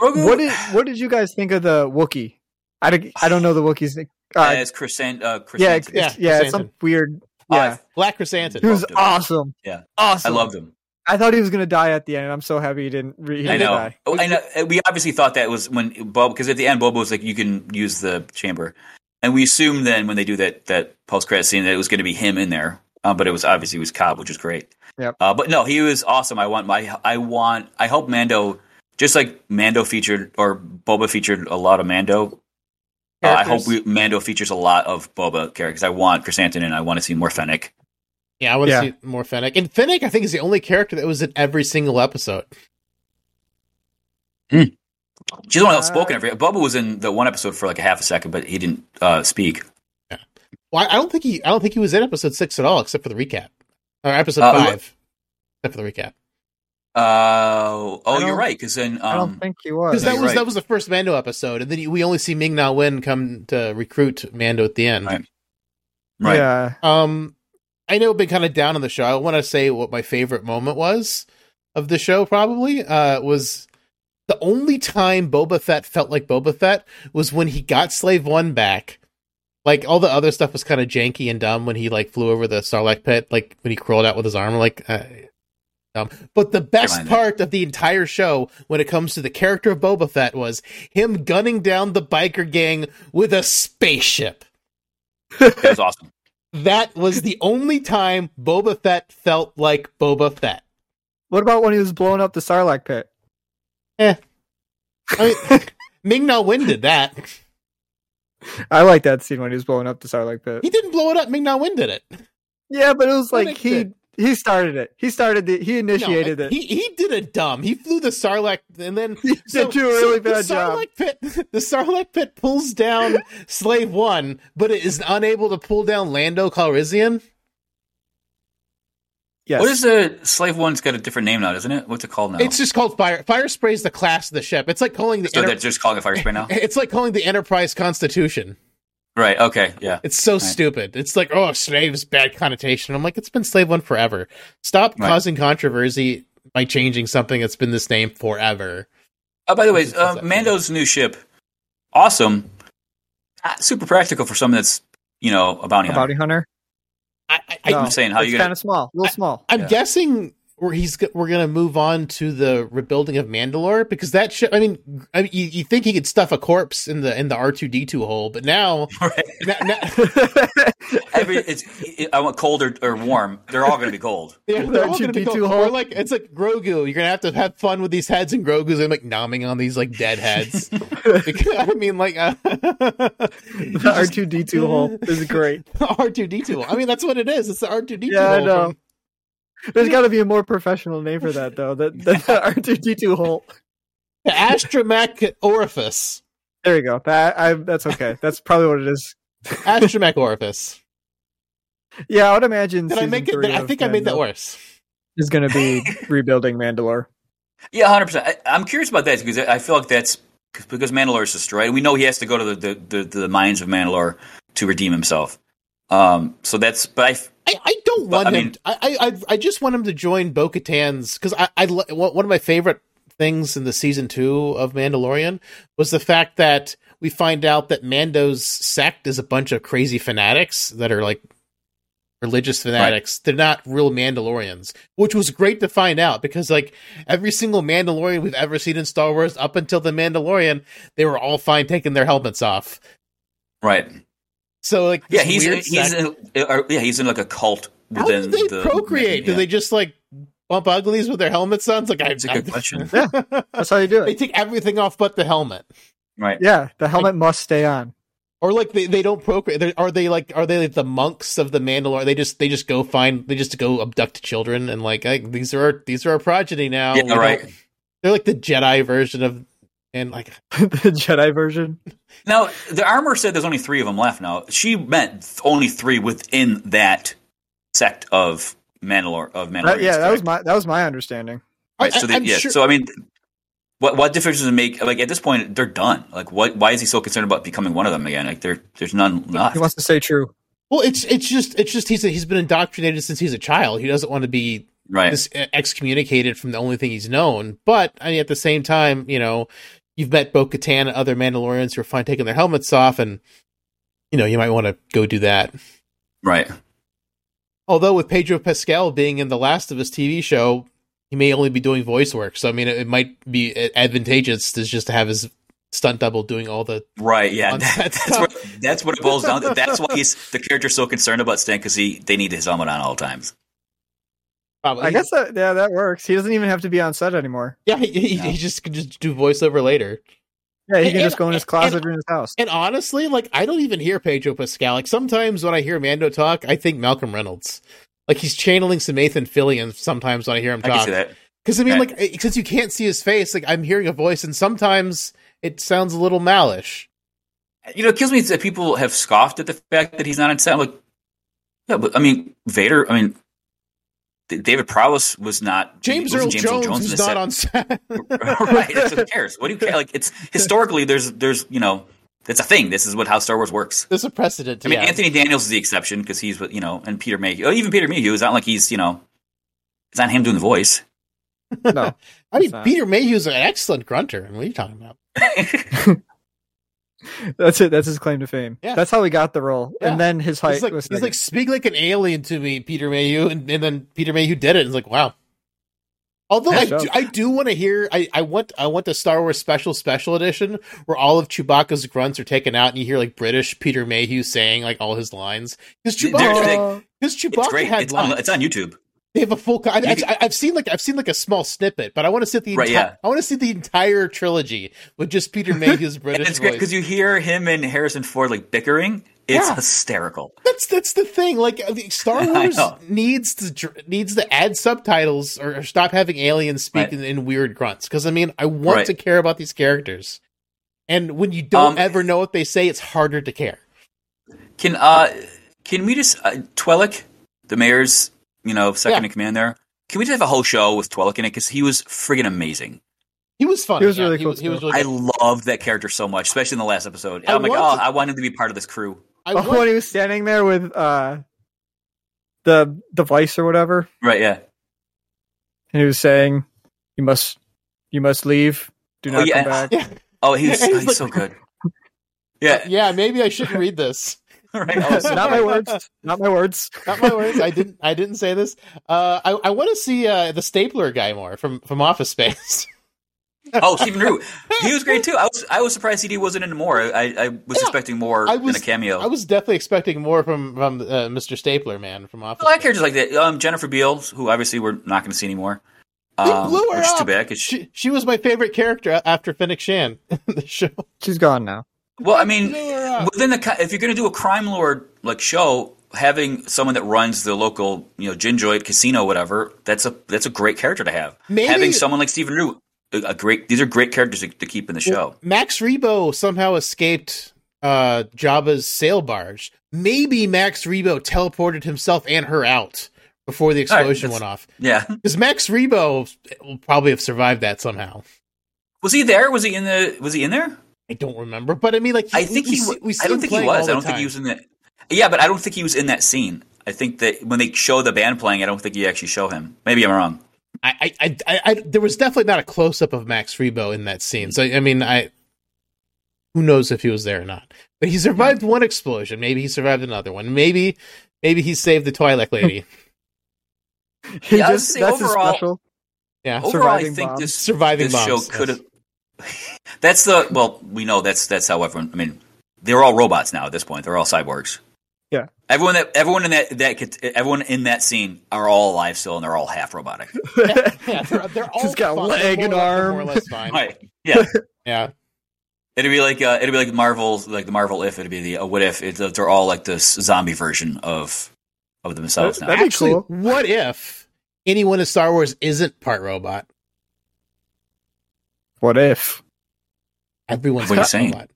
Grogu, What did What did you guys think of the Wookiee? I don't, I don't know the Wookiee's. name. Uh, as Crescent, uh, yeah, Crescent. it's, Yeah, yeah, it's some weird. Oh, Yeah, Black Chrysanthemum. he was awesome. Yeah. awesome. I loved him. I thought he was gonna die at the end, I'm so happy he didn't. He didn't I know. Die. Oh, I know. Uh, We obviously thought that was when Bob, because at the end, Bobo was like, "You can use the chamber," and we assumed then when they do that that post credit scene that it was going to be him in there, uh, but it was obviously it was Cobb, which is great. Yep. Uh, but no, he was awesome. I want my. I want. I hope Mando, just like Mando featured or Boba featured a lot of Mando. Uh, I hope we, Mando features a lot of Boba characters. I want Chrysanthemum and I want to see more Fennec. Yeah, I want to Yeah. see more Fennec. And Fennec, I think, is the only character that was in every single episode. She's the one Uh, outspoken. Every Boba was in the one episode for like a half a second, but he didn't uh, speak. Well, I I don't think he. I don't think he was in episode six at all, except for the recap, or episode Uh, five, except for the recap. Uh, oh, you're right. Because then, I don't um, think he was. No, that you're was right. that was the first Mando episode, and then we only see Ming Na Wen come to recruit Mando at the end. Right. right. Yeah. Um, I know I've been kind of down on the show. I want to say what my favorite moment was of the show. Probably uh, was the only time Boba Fett felt like Boba Fett was when he got Slave One back. Like all the other stuff was kind of janky and dumb when he like flew over the Sarlacc pit, like when he crawled out with his arm, like. Uh, dumb. But the best part of the entire show, when it comes to the character of Boba Fett, was him gunning down the biker gang with a spaceship. That was awesome. That was the only time Boba Fett felt like Boba Fett. What about when he was blowing up the Sarlacc pit? Eh. I mean, Ming Na Wen did that. I like that scene when he was blowing up the Sarlacc pit. He didn't blow it up. Ming Na Wen did it. Yeah, but it was like he did. he started it. He started it. He initiated No, it. He he did a dumb. He flew the Sarlacc and then He did do a really the bad job. Sarlacc Pit, the Sarlacc pit pulls down Slave One, but it is unable to pull down Lando Calrissian. Yes. What is the slave one's got a different name now, doesn't it? What's it called now? It's just called fire. Fire spray is the class of the ship. It's like calling the. so Enter- they're just calling it fire spray now. it's like calling the Enterprise Constitution. right. Okay. Yeah. It's so stupid. It's like, oh, slaves, bad connotation. I'm like, it's been slave one forever. Stop Right. causing controversy by changing something that's been this name forever. Oh, by the way, uh. Mando's new ship, awesome. Uh, super practical for someone that's you know a bounty a hunter. bounty hunter? I, I, No. I'm saying how it's you kind of small, a little small. I'm Yeah. guessing we're he's we're gonna move on to the rebuilding of Mandalore because that ship. I mean, I mean, you, you think he could stuff a corpse in the in the R two D two hole, but now, Right. now, now Every it's it, I want cold or, or warm. They're all going to be cold. Yeah, they're all gonna be R2D2 hole. Like it's like Grogu. You're gonna have to have fun with these heads, and Grogu's and like nomming on these like dead heads. Because, I mean, like uh, the R two D two hole is great. R two D two. I mean, that's what it is. It's the R two D two. Yeah, I know. There's got to be a more professional name for that though. That the R two D two hole. The astromech orifice. There you go. That I that's okay. That's probably what it is. Astromech orifice. Yeah, I would imagine. Did I make it? three I think I made that worse. Is going to be rebuilding Mandalore. Yeah, hundred percent. I'm curious about that because I feel like that's because Mandalore is destroyed. We know he has to go to the the, the, the mines of Mandalore to redeem himself. Um, so that's but I I, I don't But, want I mean- I, I I- I just want him to join Bo Katan's because I I one of my favorite things in the season two of Mandalorian was the fact that we find out that Mando's sect is a bunch of crazy fanatics that are like religious fanatics. They're not real Mandalorians, which was great to find out because like every single Mandalorian we've ever seen in Star Wars up until the Mandalorian, they were all fine taking their helmets off. right. So like Yeah, he's weird he's in, or, yeah he's in like a cult How do they the procreate? Do yeah. they just like bump uglies with their helmets on? It's like I, That's a good question. Yeah. That's how you do it. they take everything off but the helmet, Right. Yeah, the helmet must stay on. or like they, they don't procreate. They're, are they like are they like the monks of the Mandalore? They just they just go find they just go abduct children and like hey, these are our, these are our progeny now. Yeah, We right. They're like the Jedi version of and like the Jedi version. Now the armor said there's only three of them left. Now she meant only three within that sect of Mandalore of Mandalore. That- yeah, that was my that was my understanding. Right. I- so they, yeah. sure- So I mean, what what difference does it make? Like at this point, they're done. Like what? Why is he so concerned about becoming one of them again? Like there, there's none left. He wants to stay true. well, it's it's just it's just he's he's been indoctrinated since he's a child. He doesn't want to be Right. dis- uh, excommunicated from the only thing he's known. But I mean, at the same time, you know, you've met Bo Katan and other Mandalorians who are fine taking their helmets off, and you know, you might want to go do that. Right. Although with Pedro Pascal being in the Last of Us TV show, he may only be doing voice work. So I mean, it, it might be advantageous to just to have his stunt double doing all the. Right. Yeah. That- that's what that's what it boils down to. That's why he's the character's so concerned about Stan because he they need his helmet on all times. Probably, I guess that yeah, that works. He doesn't even have to be on set anymore. yeah, he, he, No. he just can just do voiceover later. Yeah, he can And- just go in his and- closet or in his house. And honestly, like I don't even hear Pedro Pascal. Like sometimes when I hear Mando talk, I think Malcolm Reynolds. Like he's channeling some Nathan Fillion sometimes when I hear him talk. Because I mean, Okay. like, eh, because you can't see his face, like I'm hearing a voice, and sometimes it sounds a little malish. You know, it kills me that people have scoffed at the fact that he's not in sound. Like, yeah, but I mean, Vader. I mean, D- David Prowse was not. James wasn't Earl Jones, in who's the not set. on set. right. That's who cares. What do you care? Like, it's historically there's there's you know it's a thing. This is what how Star Wars works. There's a precedent. I mean, yeah. Anthony Daniels is the exception because he's with you know, and Peter Mayhew. Oh, even Peter Mayhew. It's not like he's you know, it's not him doing the voice. No, I mean, it's not. Peter Mayhew's an excellent grunter. What are you talking about? that's it. That's his claim to fame. Yeah. That's how he got the role. Yeah. And then his height He's like, was he's like, speak like an alien to me, Peter Mayhew, and, and then Peter Mayhew did it. And it's like, wow. Although I do, I do want to hear, I, I want, I want the Star Wars special special edition where all of Chewbacca's grunts are taken out, and you hear like British Peter Mayhew saying like all his lines because Chewbacca, there's- because it's Chewbacca great. had It's on, lines. it's on YouTube. They have a full. I, You I, can- I, I've seen like I've seen like a small snippet, but I want to see the Right, enti- yeah. I want to see the entire trilogy with just Peter Mayhew's And British it's great because you hear him and Harrison Ford like bickering. It's Yeah. hysterical. That's that's the thing. Like uh, Star Wars needs to needs to add subtitles or, or stop having aliens speak Right. in, in weird grunts. Because I mean, I want Right. to care about these characters, and when you don't Um, ever know what they say, it's harder to care. Can uh can we just uh, the mayor's you know second Yeah. in command there? Can we just have a whole show with Twi'lek in it because he was friggin' amazing. He was funny. He was yeah. really he cool was, he was too. really I loved that character so much, especially in the last episode. I I'm like, oh, to- I want him to be part of this crew. I Oh, when he was standing there with uh the device or whatever, Right? Yeah. and he was saying, "You must, you must leave. Do Oh, not yeah. come back." yeah, Oh, he's, He's he's like- so good. Yeah. yeah. Maybe I shouldn't read this. right. Oh, not my words. Not my words. Not my words. I didn't. I didn't say this. Uh, I I want to see uh, the stapler guy more from from Office Space. Oh, Stephen Root. He was great too. I was I was surprised CD wasn't in more. I, I was Yeah, expecting more I was- in a cameo. I was definitely expecting more from from uh, Mr. Stapler man from Office. I like characters like that. Um, Jennifer Beals, who obviously we're not going to see anymore. They Um, blew her which is too up. bad. 'cause she- She she was my favorite character after Fennec Shand in the show. She's gone now. Well, I mean, Blew her up. within the if you're going to do a crime lord like show, having someone that runs the local you know ginjoid casino, whatever, that's a that's a great character to have. Maybe- Having someone like Stephen Root, a, great. These are great characters to, to keep in the show. Max Rebo somehow escaped uh, Jabba's sail barge. Maybe Max Rebo teleported himself and her out before the explosion that's- went off. Yeah. Because Max Rebo will probably have survived that somehow. Was he there? Was he in the? Was he in there? I don't remember, but I mean, like, I think we he. see- wa- we I don't think he was. I don't think he was in that. Yeah, but I don't think he was in that scene. I think that when they show the band playing, I don't think you actually show him. Maybe I'm wrong. I, I, I, I, I, there was definitely not a close up of Max Rebo in that scene. So I mean, I, who knows if he was there or not? But he survived one explosion. Maybe he survived another one. Maybe, maybe he saved the Twi'lek lady. He Yeah, just say that's his overall- special. Yeah, Overall, I think bombs. this surviving this bombs. show yes. could have. That's the well, we know that's that's how everyone. I mean, they're all robots now at this point. They're all cyborgs. Yeah. Everyone that everyone in that that could, everyone in that scene are all alive still, and they're all half robotic. yeah, they're, they're all Just got fine. leg and more or less- arm. more or less fine. right? Yeah. Yeah, It'd be like uh, it'd be like Marvel, like the Marvel if it'd be the uh, what if it's they're all like this zombie version of of themselves now. That'd be actually, cool. what if anyone in Star Wars isn't part robot? What if? Everyone's What are you part saying? robot.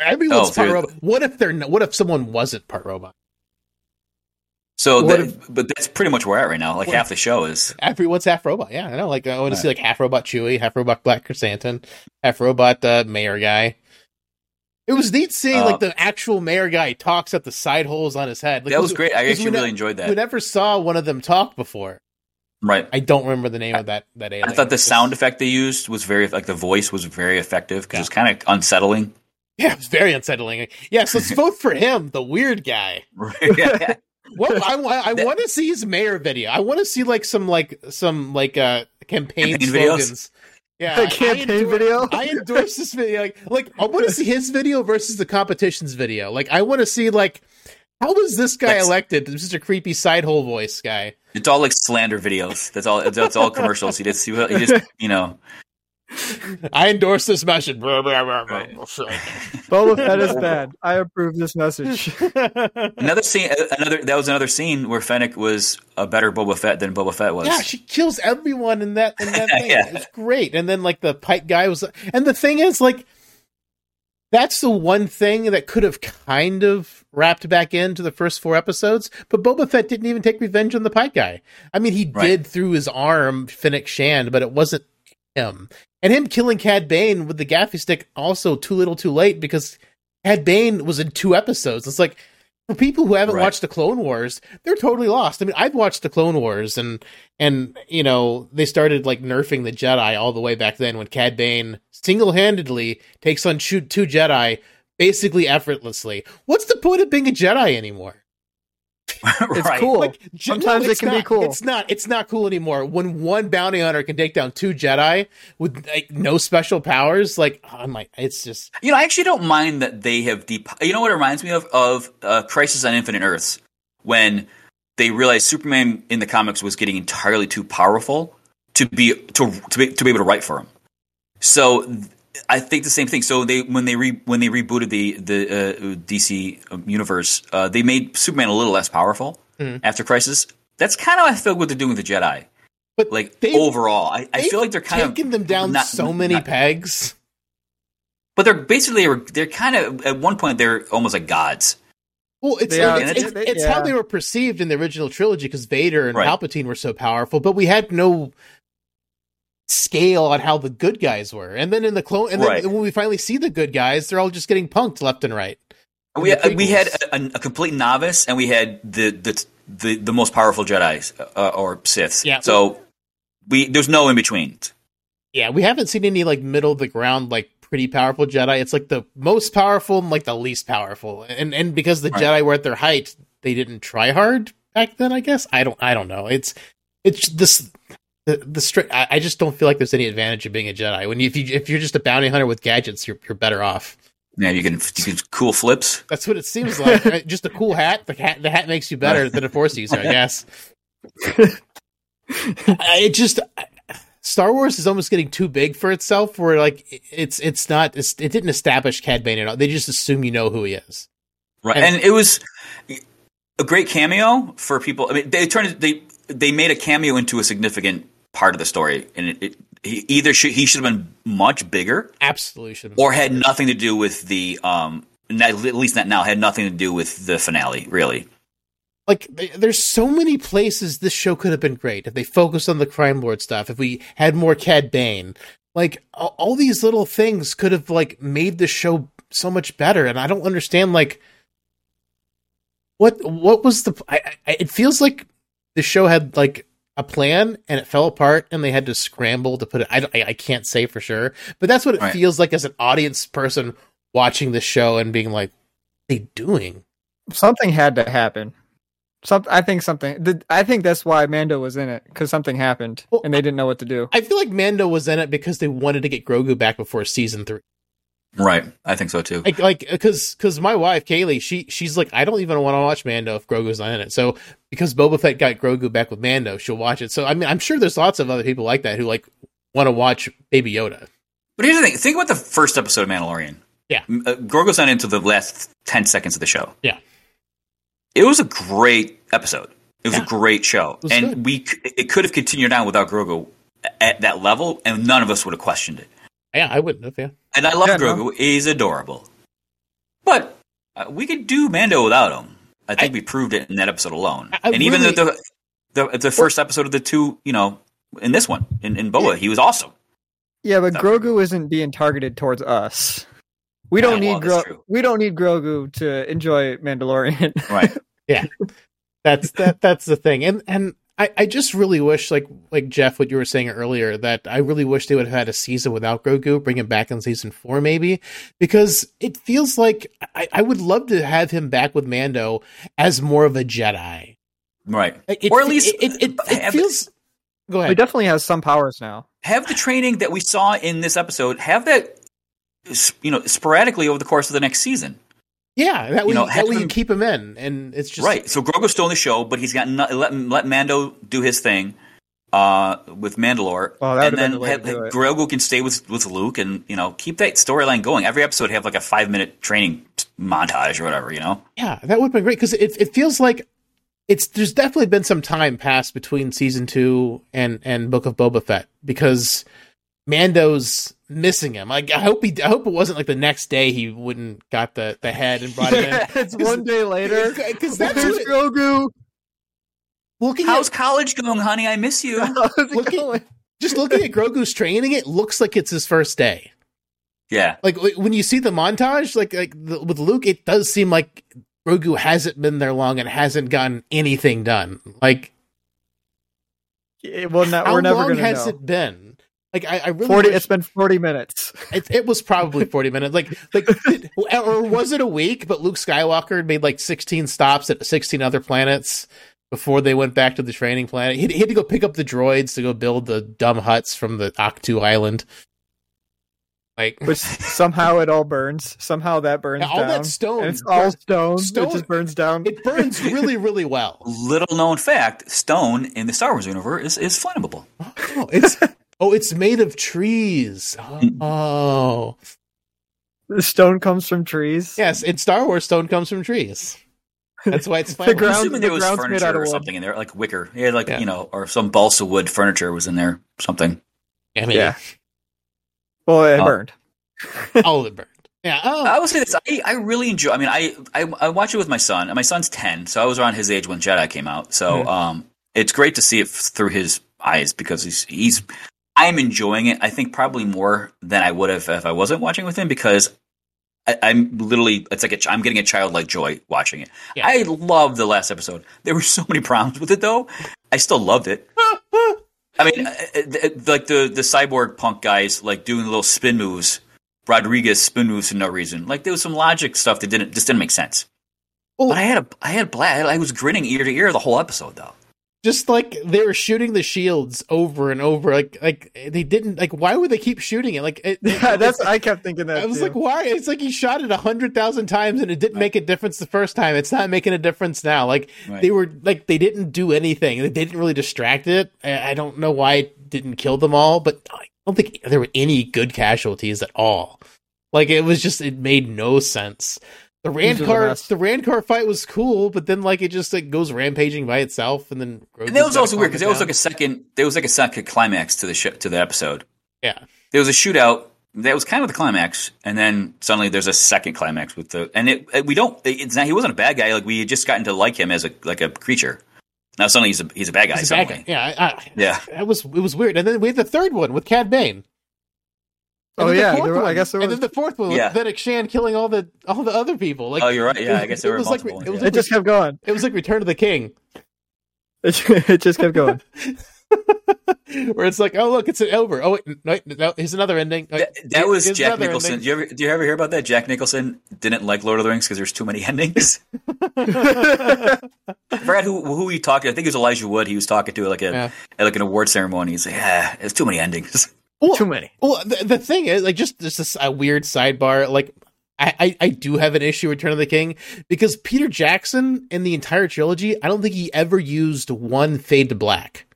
Everyone's Oh, part robot. What if they're? not- What if someone wasn't part robot? So, What that, but that's pretty much where we're at right now. Like What- half the show is Everyone's half robot. Yeah, I know. Like I want to see like half robot Chewie, half robot Black Chrysanthemum, half robot uh, Mayor guy. It was neat seeing Uh, like the actual Mayor guy talks at the side holes on his head. Like, that was great. I actually we ne- really enjoyed that. We never saw one of them talk before. Right. I don't remember the name of that that alien. I thought the sound effect they used was very like the voice was very effective because Yeah. it's kind of unsettling. Yeah, it was very unsettling. Yes, let's vote for him, the weird guy. yeah. Well, I, I want to see his mayor video. I want to see like some like some like uh campaign, Campaign videos? Yeah, The I- I campaign video? I endorse this video. Like, like I want to see his video versus the competition's video. Like, I want to see like how was this guy That's- elected? This is a creepy sidehole voice guy. It's all like slander videos. That's all. That's all commercials. He just he just you know I endorse this message. Right. Boba Fett is bad. I approve this message. another scene. Another that was another scene where Fennec was a better Boba Fett than Boba Fett was. Yeah, she kills everyone in that in that thing. Yeah. It's great. And then like the Pike guy was and the thing is like that's the one thing that could have kind of wrapped back into the first four episodes, but Boba Fett didn't even take revenge on the Pike guy. I mean, he Right. did through his arm Fennec Shand, but it wasn't him. And him killing Cad Bane with the gaffi stick also too little too late because Cad Bane was in two episodes. It's like for people who haven't Right. watched the Clone Wars, they're totally lost. I mean, I've watched the Clone Wars and and you know, they started like nerfing the Jedi all the way back then when Cad Bane single-handedly takes on two, two Jedi basically effortlessly. What's the point of being a Jedi anymore? It's right. cool. Like Je- Sometimes it it's can be cool. It's not. It's not cool anymore. When one bounty hunter can take down two Jedi with like no special powers, like oh, I'm like, it's just You know, I actually don't mind that they have deep. You know what it reminds me of of uh, Crisis on Infinite Earths when they realized Superman in the comics was getting entirely too powerful to be to to be, to be able to write for him. So th- I think the same thing. So they when they re, when they rebooted the the uh, DC universe, uh, they made Superman a little less powerful Mhm. after Crisis. That's kind of I feel what they're doing with the Jedi. But Like overall, I, I feel like they're kind of taken them down not- so many not- pegs. but they're basically they're kind of at one point they're almost like gods. Well, it's They are- it's, it's, they- it's yeah. how they were perceived in the original trilogy because Vader and Right. Palpatine were so powerful, but we had no scale on how the good guys were. And then in the clone, and then Right. when we finally see the good guys, they're all just getting punked left and right. We the we had a, a complete novice, and we had the the the, the most powerful Jedi's uh, or Siths. Yeah. So we there's no in between. Yeah, we haven't seen any like middle of the ground like pretty powerful Jedi. It's like the most powerful and like the least powerful. And and because the Right. Jedi were at their height, they didn't try hard back then, I guess. I don't I don't know. It's it's this the the straight I, I just don't feel like there's any advantage of being a Jedi. When you if you if you're just a bounty hunter with gadgets, you're you're better off. Yeah, you can you can cool flips. That's what it seems like. right? Just a cool hat. The hat the hat makes you better than a force user, I guess. I- it just Star Wars is almost getting too big for itself. Where like it's it's not it's, it didn't establish Cad Bane at all. They just assume you know who he is. Right, And- and, it was a great cameo for people. I mean, they turned they they made a cameo into a significant part of the story, and it, it he either should he should have been much bigger Absolutely should. or had nothing to do with the um. At least not now. Had nothing to do with the finale, really. like there's so many places this show could have been great if they focused on the crime lord stuff. If we had more Cad Bane, like all, all these little things could have like made the show so much better. And I don't understand like what what was the I, I, it feels like the show had like a plan and it fell apart and they had to scramble to put it I, don't- I, I can't say for sure but that's what it Right. feels like as an audience person watching the show and being like what are they doing something had to happen. Some, I think something. The, I think that's why Mando was in it because something happened Well, and they didn't know what to do. I feel like Mando was in it because they wanted to get Grogu back before season three. Right, I think so too. Like, like, because because my wife Kaylee, she she's like, I don't even want to watch Mando if Grogu's not in it. So because Boba Fett got Grogu back with Mando, she'll watch it. So I mean, I'm sure there's lots of other people like that who like want to watch Baby Yoda. But here's the thing: think about the first episode of Mandalorian. Yeah. Uh, Grogu's not into the last ten seconds of the show. Yeah. it was a great episode. It was Yeah. a great show, and good. we c- it could have continued on without Grogu at that level, and none of us would have questioned it. Yeah, I wouldn't have. Yeah, And I love Yeah, no. Grogu; he's adorable. But uh, we could do Mando without him. I think I- we proved it in that episode alone. I- I and even really- the, the the the first episode of the two, you know, in this one in, in Boa, he was awesome. Yeah, but That- Grogu isn't being targeted towards us. We don't Yeah, need that's Gro- we don't need Grogu to enjoy Mandalorian. Right. Yeah. That's that that's the thing. And and I I just really wish like like Jeff, what you were saying earlier, that I really wish they would have had a season without Grogu, bring him back in season four maybe, because it feels like I, I would love to have him back with Mando as more of a Jedi. right. It, Or at least it it, it, it feels. Go ahead. he definitely has some powers now. have the training that we saw in this episode have that you know sporadically over the course of the next season Yeah, that way, you know, that have way you him- keep him in, and it's just right so grogu's still in the show but he's got no, let, let mando do his thing uh, with Mandalore, Oh, and then the have, to do it. Grogu can stay with with Luke, and you know keep that storyline going. Every episode have like a five minute training montage or whatever. You know, Yeah, that would have been great because it it feels like it's there's definitely been some time passed between season two and and Book of Boba Fett because Mando's missing him. Like I hope he I hope it wasn't like the next day he wouldn't got the the head and brought it in. it's one day later. because that's There's what Grogu. looking how's at college going, honey? I miss you. Looking- just looking at Grogu's training. It looks like it's his first day. yeah, Like like, when you see the montage, like like the, with Luke, it does seem like Grogu hasn't been there long and hasn't gotten anything done. Like Yeah, Well, no, how we're never long gonna has know. it been? Like I, I really Forty. wish- It's been forty minutes. it, it was probably forty minutes. Like like did- or was it a week? But Luke Skywalker made like sixteen stops at sixteen other planets before they went back to the training planet. He, he had to go pick up the droids to go build the dumb huts from the Ahch-To Island. Like Which somehow it all burns. Somehow that burns all down. that stone, and it's all stone. Stone- It just burns down. it burns really really well. little known fact: stone in the Star Wars universe is, is flammable. Oh, it's oh, it's made of trees. Oh, the stone comes from trees. yes. In Star Wars, stone comes from trees. That's why it's The flammable. I'm ground- assuming there the was furniture or something in there, like wicker. Yeah, like Yeah. you know, or some balsa wood furniture was in there. Something. I mean, Yeah. Well, it Oh. burned. all it burned. Yeah. Oh, I will say this: I, I really enjoy. I mean, I, I I watch it with my son, and my son's ten, so I was around his age when Jedi came out. So Mhm. um, it's great to see it f- through his eyes because he's he's. I'm enjoying it. I think probably more than I would have if I wasn't watching with him because I, I'm literally it's like a, I'm getting a childlike joy watching it. Yeah. I love the last episode. There were so many problems with it though. I still loved it. I mean, uh, uh, like the the cyborg punk guys, like doing little spin moves, Rodriguez spin moves for no reason. Like there was some logic stuff that didn't just didn't make sense. Well- but I had a I had blast. I was grinning ear to ear the whole episode though. Just like they were shooting the shields over and over. Like like they didn't like. Why would they keep shooting it? Like it, Yeah, that's. I kept thinking that. I was too. like, why? It's like he shot it a hundred thousand times and it didn't make a difference the first time. It's not making a difference now. Like Right. they were like they didn't do anything. They didn't really distract it. I, I don't know why it didn't kill them all, but I don't think there were any good casualties at all. Like it was just it made no sense. The Rancor, the Rancor, best. the fight was cool, but then like it just like goes rampaging by itself, and then And that was also weird because there was like a second there was like a second climax to the sh- to the episode. Yeah. There was a shootout that was kind of the climax, and then suddenly there's a second climax with the and it, it- we don't it's not he wasn't a bad guy like we had just gotten to like him as a like a creature. Now suddenly he's a he's a bad guy. He's a bad guy. Yeah, I, I, Yeah. that was it was weird. And then we had the third one with Cad Bane. And Oh, then the yeah, fourth there were- I guess there and then the fourth one Yeah. with Fennec Shand killing all the all the other people. Like, Oh, you're right. Yeah, I guess there it were was like multiple it was ones, it just kept going. it was like Return of the King, It, it just kept going. where it's like, oh look, it's an over. Oh wait, no, no here's another ending. That, that was Here's Jack another Nicholson. Do you ever do you ever hear about that? Jack Nicholson didn't like Lord of the Rings because there's too many endings. I forgot who who he talked to. I think it was Elijah Wood. He was talking to like a Yeah. at like an award ceremony. He's like, yeah, it's too many endings. Well, Too many. Well, the, the thing is, like, just just this, a weird sidebar. Like, I, I I do have an issue with Return of the King because Peter Jackson in the entire trilogy, I don't think he ever used one fade to black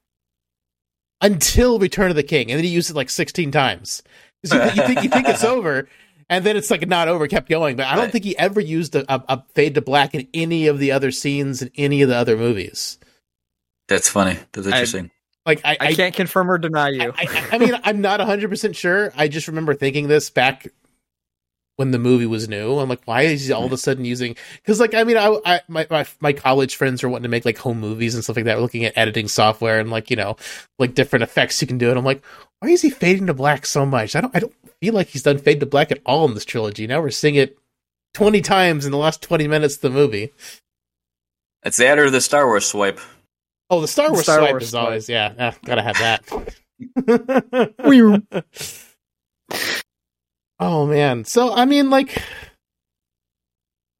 until Return of the King, and then he used it like sixteen times. You, you think you think it's over, and then it's like not over, kept going. But I don't Right. think he ever used a, a, a fade to black in any of the other scenes in any of the other movies. That's funny. That's interesting. Like I, I can't confirm or deny you. I, I, I mean, I'm not 100% sure. I just remember thinking this back when the movie was new. I'm like, why is he all of a mm-hmm. sudden using? Because, like, I mean, I, I my, my my college friends are wanting to make like home movies and stuff like that. We're looking at editing software and like you know, like different effects you can do. And I'm like, why is he fading to black so much? I don't I don't feel like he's done fade to black at all in this trilogy. Now we're seeing it 20 times in the last 20 minutes of the movie. It's that or the Star Wars swipe. Oh, the Star Wars Star swipe Wars is swipe. always yeah, yeah, gotta have that. Wee- oh man, so I mean, like,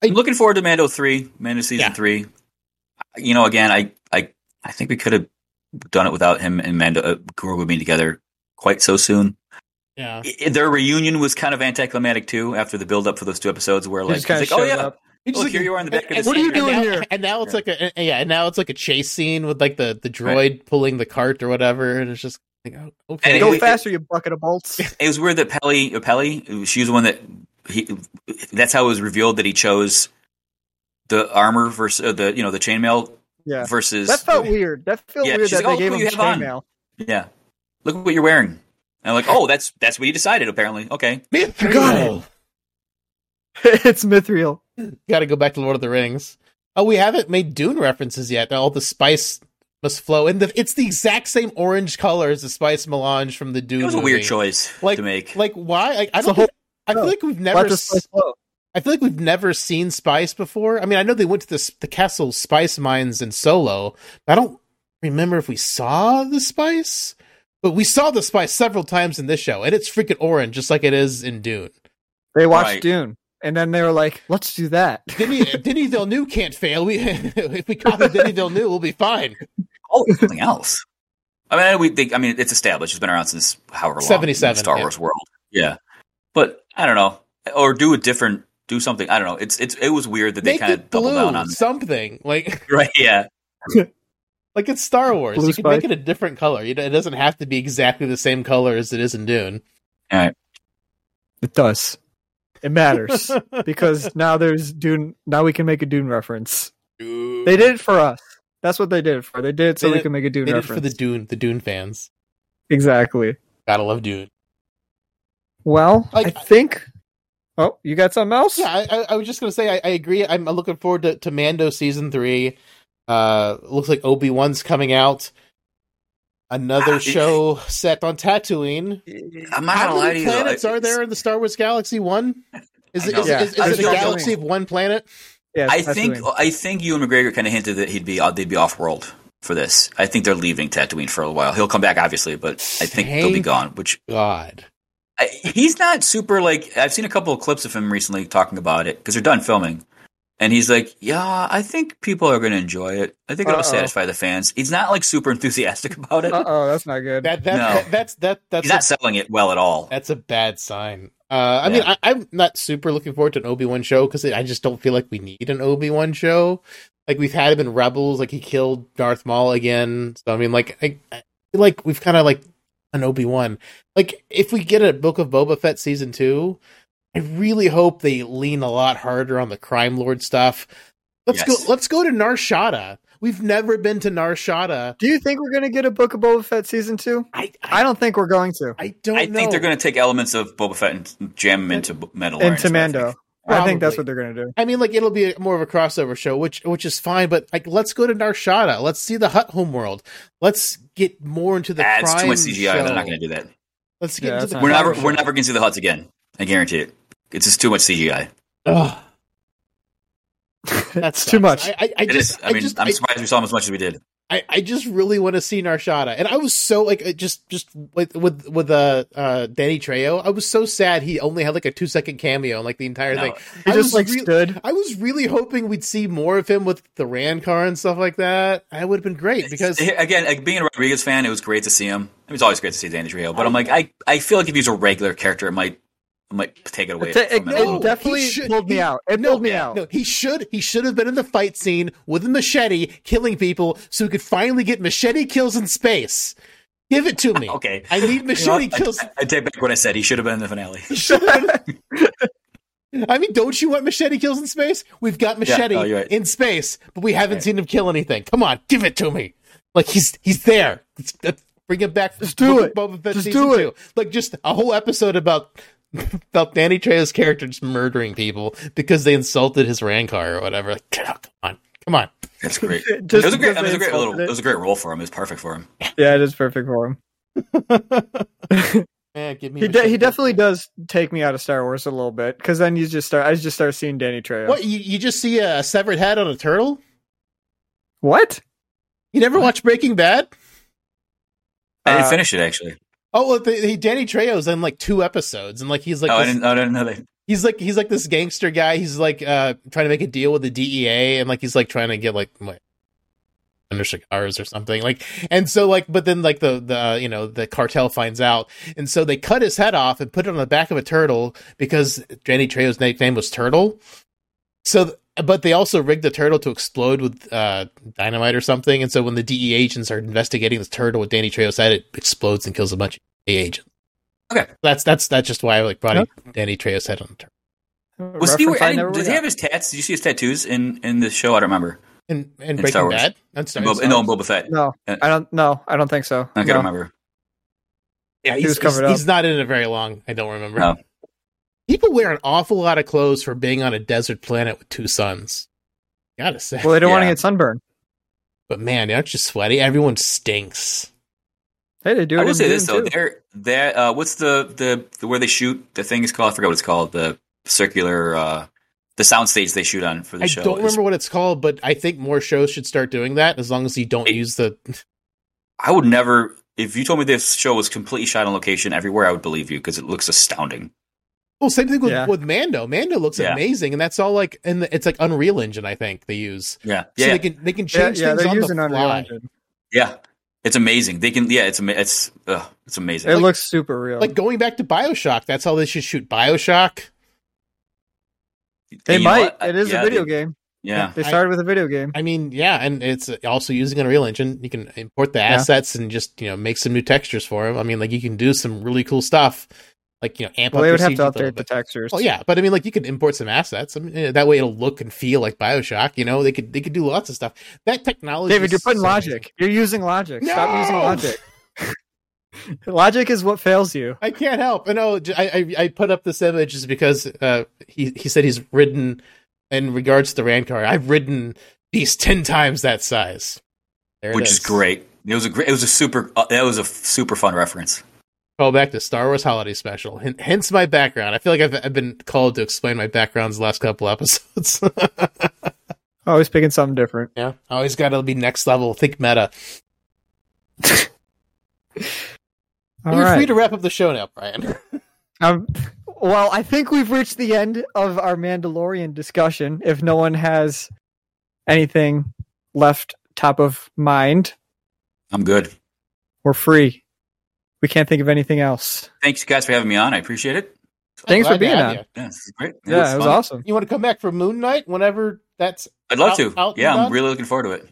I'm looking forward to Mando three, Mando season Yeah. three. You know, again, I I I think we could have done it without him and Mando uh, Grogu being together quite so soon. yeah, I- their reunion was kind of anticlimactic too after the build up for those two episodes where He like, just kind of it's like, oh yeah, up. He just, Look, like- here you are in the back of the What are you and doing now- here? And now it's like a yeah, and now it's like a chase scene with like the the droid pulling the cart or whatever, and it's just like oh, okay. And Go it- faster, you bucket of bolts. It was weird that Peli, uh, Peli, she was the one that he. That's how it was revealed that he chose the armor versus uh, the you know the chainmail Yeah. versus. That felt weird. That felt Yeah, weird that like, they "Oh, gave him you chainmail. Yeah, look what you're wearing. And I'm like, oh, that's that's what you decided. Apparently, okay. Mithril. it's Mithril. Got to go back to Lord of the Rings. Oh, we haven't made Dune references yet. All the spice must flow, and the, it's the exact same orange color as the spice melange from the Dune. It was a weird choice Like, to make. like why? Like, I don't. whole- think- I feel like we've never. the s- spice flow. I feel like we've never seen spice before. I mean, I know they went to the the Kessel spice mines in Solo. But I don't remember if we saw the spice, but we saw the spice several times in this show, and it's freaking orange, just like it is in Dune. They watched Right. Dune, and then they were like, "Let's do that." Denis, Denis Villeneuve can't fail. We if we copy Denis Villeneuve, we'll be fine. oh, it's something else. I mean, we. They, I mean, it's established. It's been around since however long. in the 77, Star yeah. Wars world. Yeah, but I don't know. Or do a different. Do something. I don't know. It's it's it was weird that they Make kind of it doubled blue, down on. something like Right. Yeah. like it's Star Wars. Blue you can make spice? it a different color. You know, It doesn't have to be exactly the same color as it is in Dune. It does. It matters because now there's Dune. Now we can make a Dune reference. They did it for us. That's what they did it for. They did it so They we did- can make a Dune They did it reference. for the Dune, the Dune fans. exactly. Gotta love Dune. Well, Like- I think. Oh, you got something else? Yeah, I, I, I was just gonna say I, I agree. I'm looking forward to, to Mando season three. Uh, looks like Obi Wan's coming out. Another Ah, show set on Tatooine. I'm not How gonna lie to many you. planets are there in the Star Wars galaxy? One. Is I it, is, is, is, it a galaxy of one planet? Yes, I Tatooine. think I think Ewan McGregor kind of hinted that he'd be uh, they'd be off world for this. I think they're leaving Tatooine for a while. He'll come back obviously, but I think they'll be gone. Which God. I, he's not super like. I've seen a couple of clips of him recently talking about it because they're done filming, and he's like, "Yeah, I think people are going to enjoy it. I think it'll Uh-oh. satisfy the fans." He's not like super enthusiastic about it. Oh, that's not good. That that, No. that that's that that's he's not selling it well at all. That's a bad sign. Uh, I mean, Yeah. I, I'm not super looking forward to an Obi Wan show because I just don't feel like we need an Obi Wan show. Like we've had him in Rebels, like he killed Darth Maul again. So I mean, like I, I feel like we've kind of like an Obi Wan. Like if we get a Book of Boba Fett season two, I really hope they lean a lot harder on the crime lord stuff. Let's Yes. go. Let's go to Nar Shaddaa. We've never been to Nar Shaddaa. Do you think we're gonna get a Book of Boba Fett season two? I I, I don't think we're going to. I don't I know. think they're going to take elements of Boba Fett and jam them into Mandalorian. Into Mando. I think that's what they're gonna do. I mean, like it'll be more of a crossover show, which which is fine. But like, let's go to Nar Shaddaa. Let's see the Hutt homeworld. Let's get more into the Adds crime too much CGI. show. They're not going to do that. Let's get Yeah, into the. not We're never crime we're never going to see the Hutts again. I guarantee it. It's just too much CGI. Ugh, That's that's too much. I, I, I It just, is. I mean, just, I'm I, surprised we saw him as much as we did. I, I just really want to see Nar Shaddaa. and I was so like, it just, just with with with uh, uh Danny Trejo. I was so sad he only had like a two second cameo in like the entire No. thing. He I just was like real- stood. I was really hoping we'd see more of him with the Rancor and stuff like that. That would have been great because again, like, being a Rodriguez fan, it was great to see him. I mean, it's always great to see Danny Trejo, but I'm like, I, I feel like if he's a regular character, it might it might take it away. It, it, from him it definitely he should- pulled me he- out. It no, pulled me yeah, out. No, he should he should have been in the fight scene with a machete, killing people, so we could finally get machete kills in space. Give it to me. Okay. I need You know machete kills. I, I take back what I said. He should have been in the finale. He should have been- I mean, don't you want machete kills in space? We've got machete oh, you're right. in space, but we haven't Right. seen him kill anything. Come on, give it to me. Like he's he's there. Let's, let's bring him back. Just do it. Boba Fett Just do it. two. Like just a whole episode about about Danny Trejo's character just murdering people because they insulted his Rancor or whatever. Like, come on, come on. That's great. it was a great. because It was a great little. It it. was a great role for him. It was perfect for him. Yeah, it is perfect for him. Man, give me He de- he definitely does take me out of Star Wars a little bit because then you just start. I just start seeing Danny Trejo. What you, you just see a severed head on a turtle? What? You never watched Breaking Bad? I didn't Uh, finish it actually. Oh, well, the, he, Danny Trejo's in like two episodes, and like he's like oh, I this- didn't. Oh, I didn't know that. he's like he's like this gangster guy. He's like uh trying to make a deal with the DEA, and like he's like trying to get like what under cigars or something like and so like but then like the the uh, you know the cartel finds out and so they cut his head off and put it on the back of a turtle because Danny Trejo's nickname was Turtle so but they also rigged the turtle to explode with uh, dynamite or something. And so when the DE agents are investigating this turtle with Danny Trejo said, it explodes and kills a bunch of DE agents. Okay. that's that's that's just why I like brought Danny Trejo's head on the turtle. Was he? Reference I I didn't- never did would he have. have his tats? Did you see his tattoos in in the show? I don't remember. In, in In Breaking Star Wars. Bad, and Star, In Boba, Star no, in Boba Fett. No, Uh, I don't. No, I don't think so. I can't No. remember. yeah, he was covered he's, up. he's not in it very long. I don't remember. No. People wear an awful lot of clothes for being on a desert planet with two suns. Gotta say, Well, they don't want to get sunburned. but man, aren't you sweaty? Everyone stinks. Hey, they do. I it will say this Dune, though, too. there, there. Uh, what's the, the the where they shoot the thing is called? I forgot what it's called. The circular, uh, the sound stage they shoot on for the I show. I don't is- remember what it's called, but I think more shows should start doing that as long as you don't It- use the. I would never. If you told me this show was completely shot on location everywhere, I would believe you because it looks astounding. Well, same thing with, Yeah. with Mando. Mando looks Yeah. amazing, and that's all like, and it's like Unreal Engine. I think they use Yeah, so yeah, they can they can change yeah, things they're on using the Unreal fly. Engine. yeah. It's amazing. They can. Yeah, it's ama- it's uh, it's amazing. It Like- looks super real. Like going back to Bioshock, that's how they should shoot Bioshock. they And you might. It is Yeah, a video they- game. Yeah, They I- started with a video game. I mean, yeah, and it's also using Unreal Engine. You can import the Yeah. assets and just you know make some new textures for them. I mean, like you can do some really cool stuff, like you know amp Well, up they would have to update the textures. Well, yeah, but I mean, like you could import some assets. I mean, that way it'll look and feel like Bioshock. You know, they could they could do lots of stuff. That technology, David, you're putting so logic. amazing. You're using logic. Stop using logic. logic is what fails you. I can't help. I know. I, I I put up this image just because uh, he he said he's ridden in regards to the Rancor. I've ridden these ten times that size, there which is great. It was a great. It was a super. Uh, that was a super fun reference. Call back to Star Wars Holiday Special. Hen- Hence my background. I feel like I've I've been called to explain my backgrounds the last couple episodes. Always picking something different. yeah, always got to be next level. Think meta. All You're right. free to wrap up the show now, Brian. Um, well, I think we've reached the end of our Mandalorian discussion. If no one has anything left top of mind, I'm good. we're free. We can't think of anything else. Thanks, guys, for having me on. I appreciate it. Thanks Glad for being have on. you. Yeah, this is great. Yeah, it was fun. awesome. You want to come back for Moon Knight whenever that's I'd love Out- to. out yeah. I'm really looking forward to it.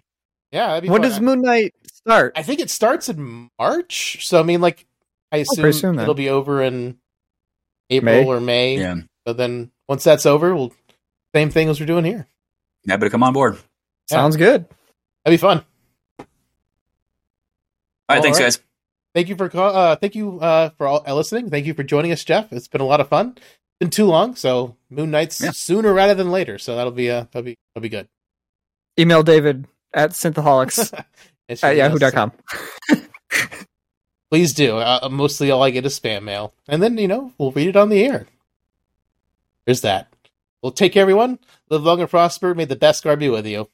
yeah. That'd be When fun. does Moon Knight start? I think it starts in March. So I mean, like, I oh, assume pretty soon, it'll be over in April May? or May. Yeah, So then once that's over, we'll same thing as we're doing here. Yeah, to come on board. Yeah. Sounds good. That'd be fun. All right, All thanks, right. guys. Thank you for call, uh, thank you uh, for all uh, listening. Thank you for joining us, Jeff. It's been a lot of fun. It's been too long, so Moon Knight's Yeah. sooner rather than later. So that'll be uh, that'll be that'll be good. Email David at synthaholics It's at really yahoo.com. Please do. Uh, mostly all I get is spam mail, and then you know we'll read it on the air. There's that. Well, take care, everyone. Live long and prosper. May the best guard be with you.